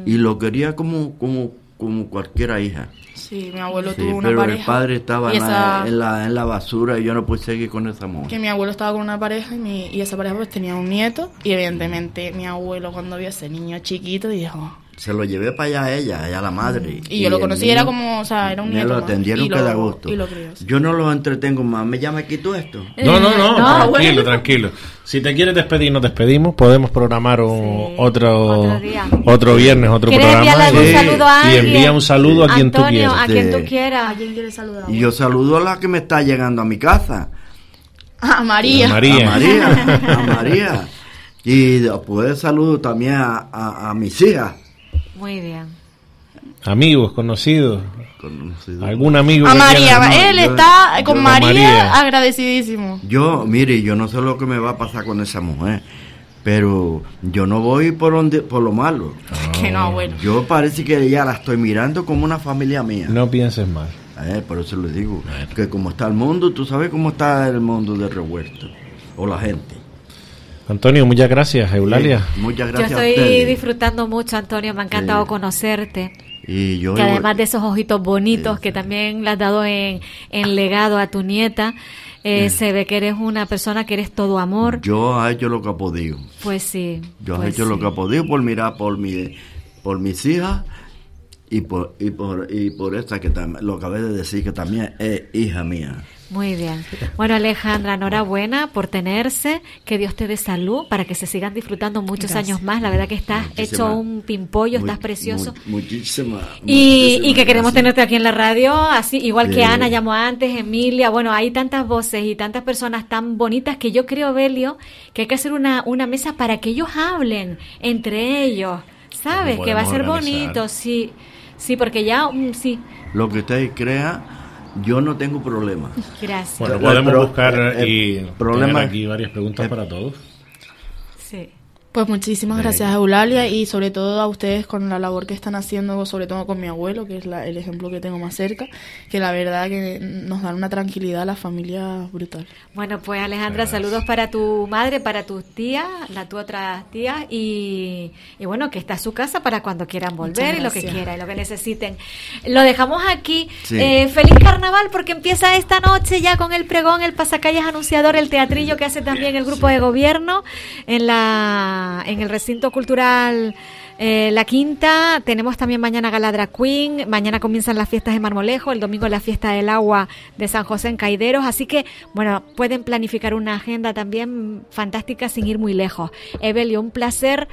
y lo quería como, como, como cualquiera hija. sí mi abuelo Sí, tuvo una pero pareja el padre estaba en, la, en, la, en la basura y yo no pude seguir con esa mujer. que mi abuelo estaba con una pareja y, mi- y esa pareja pues tenía un nieto y evidentemente mi abuelo cuando vio a ese niño chiquito dijo Se lo llevé para allá a ella, allá a la madre. y yo lo conocí era niño- como o sea era un me nieto lo atendieron y que da lo- gusto. y lo crió, sí. Yo no lo entretengo más, me llama quito esto. No, no, no, (laughs) No, tranquilo, bueno. tranquilo. Si te quieres despedir, nos despedimos. Podemos programar un- Sí, otro, otro día. otro viernes, otro ¿Quieres programa. saludo a y envía un saludo a quien tú quieras. a quien Sí. tú quieras. ¿A quién quieres saludar? Y yo saludo a la que me está llegando a mi casa. a María. A María. A María. a María. Y después saludo también a, a- a mis hijas. Muy bien. Amigos, conocidos, Conocido. algún amigo. A María, no, él yo- está yo- con con María, María. agradecidísimo. Yo, mire, yo no sé lo que me va a pasar con esa mujer, pero yo no voy por donde, por lo malo. (laughs) Que no, abuelo. Yo parece que ya la estoy mirando como una familia mía. No pienses mal. Eh, por eso le digo que como está el mundo, tú sabes cómo está el mundo de revuelto. o la gente. Antonio, muchas gracias. Eulalia. muchas gracias. Yo estoy disfrutando mucho, Antonio. Me ha encantado conocerte. Y yo que además de esos ojitos bonitos que también le has dado en, en legado a tu nieta, eh, se ve que eres una persona que eres todo amor. Yo he hecho lo que ha podido. Pues sí. Yo he pues hecho lo que ha podido por mirar por mi, por mis hijas y por y por y por esta que lo acabé de decir que también es hija mía. Muy bien. Bueno, Alejandra, enhorabuena por tenerse. Que Dios te dé salud para que se sigan disfrutando muchos años más. La verdad que estás hecho un pimpollo, estás precioso. muchísimas. Y, y, que queremos tenerte aquí en la radio, así igual que Ana llamó antes, Emilia. Bueno, hay tantas voces y tantas personas tan bonitas que yo creo, Belio, que hay que hacer una, una mesa para que ellos hablen entre ellos. ¿Sabes? Que va a ser bonito, sí. Sí, porque ya, mm, sí. Lo que usted crea yo no tengo problema. Gracias. Bueno, podemos buscar y problema aquí varias preguntas para todos. Pues muchísimas gracias a Eulalia y sobre todo a ustedes con la labor que están haciendo, sobre todo con mi abuelo, que es el ejemplo que tengo más cerca, que la verdad que nos dan una tranquilidad a la familia brutal. Bueno, pues Alejandra, saludos para tu madre, para tus tías, la tu otra tía y, bueno, que está a su casa para cuando quieran volver y lo que quieran y lo que necesiten. Lo dejamos aquí. Eh, feliz carnaval porque empieza esta noche ya con el pregón, el pasacalles anunciador, el teatrillo que hace también el grupo de gobierno en la en el recinto cultural eh, La Quinta. Tenemos también mañana Galadra Queen. Mañana comienzan las fiestas de Marmolejo. El domingo la fiesta del agua de San José en Caideros. Así que, bueno, pueden planificar una agenda también fantástica sin ir muy lejos. Evelio, un placer.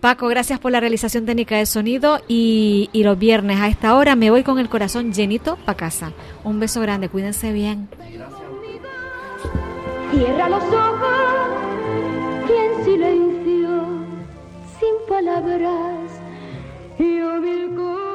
Paco, gracias por la realización técnica de sonido. Y, los viernes a esta hora me voy con el corazón llenito para casa. Un beso grande. Cuídense bien. Cierra los ojos y en silencio palabras y ovilco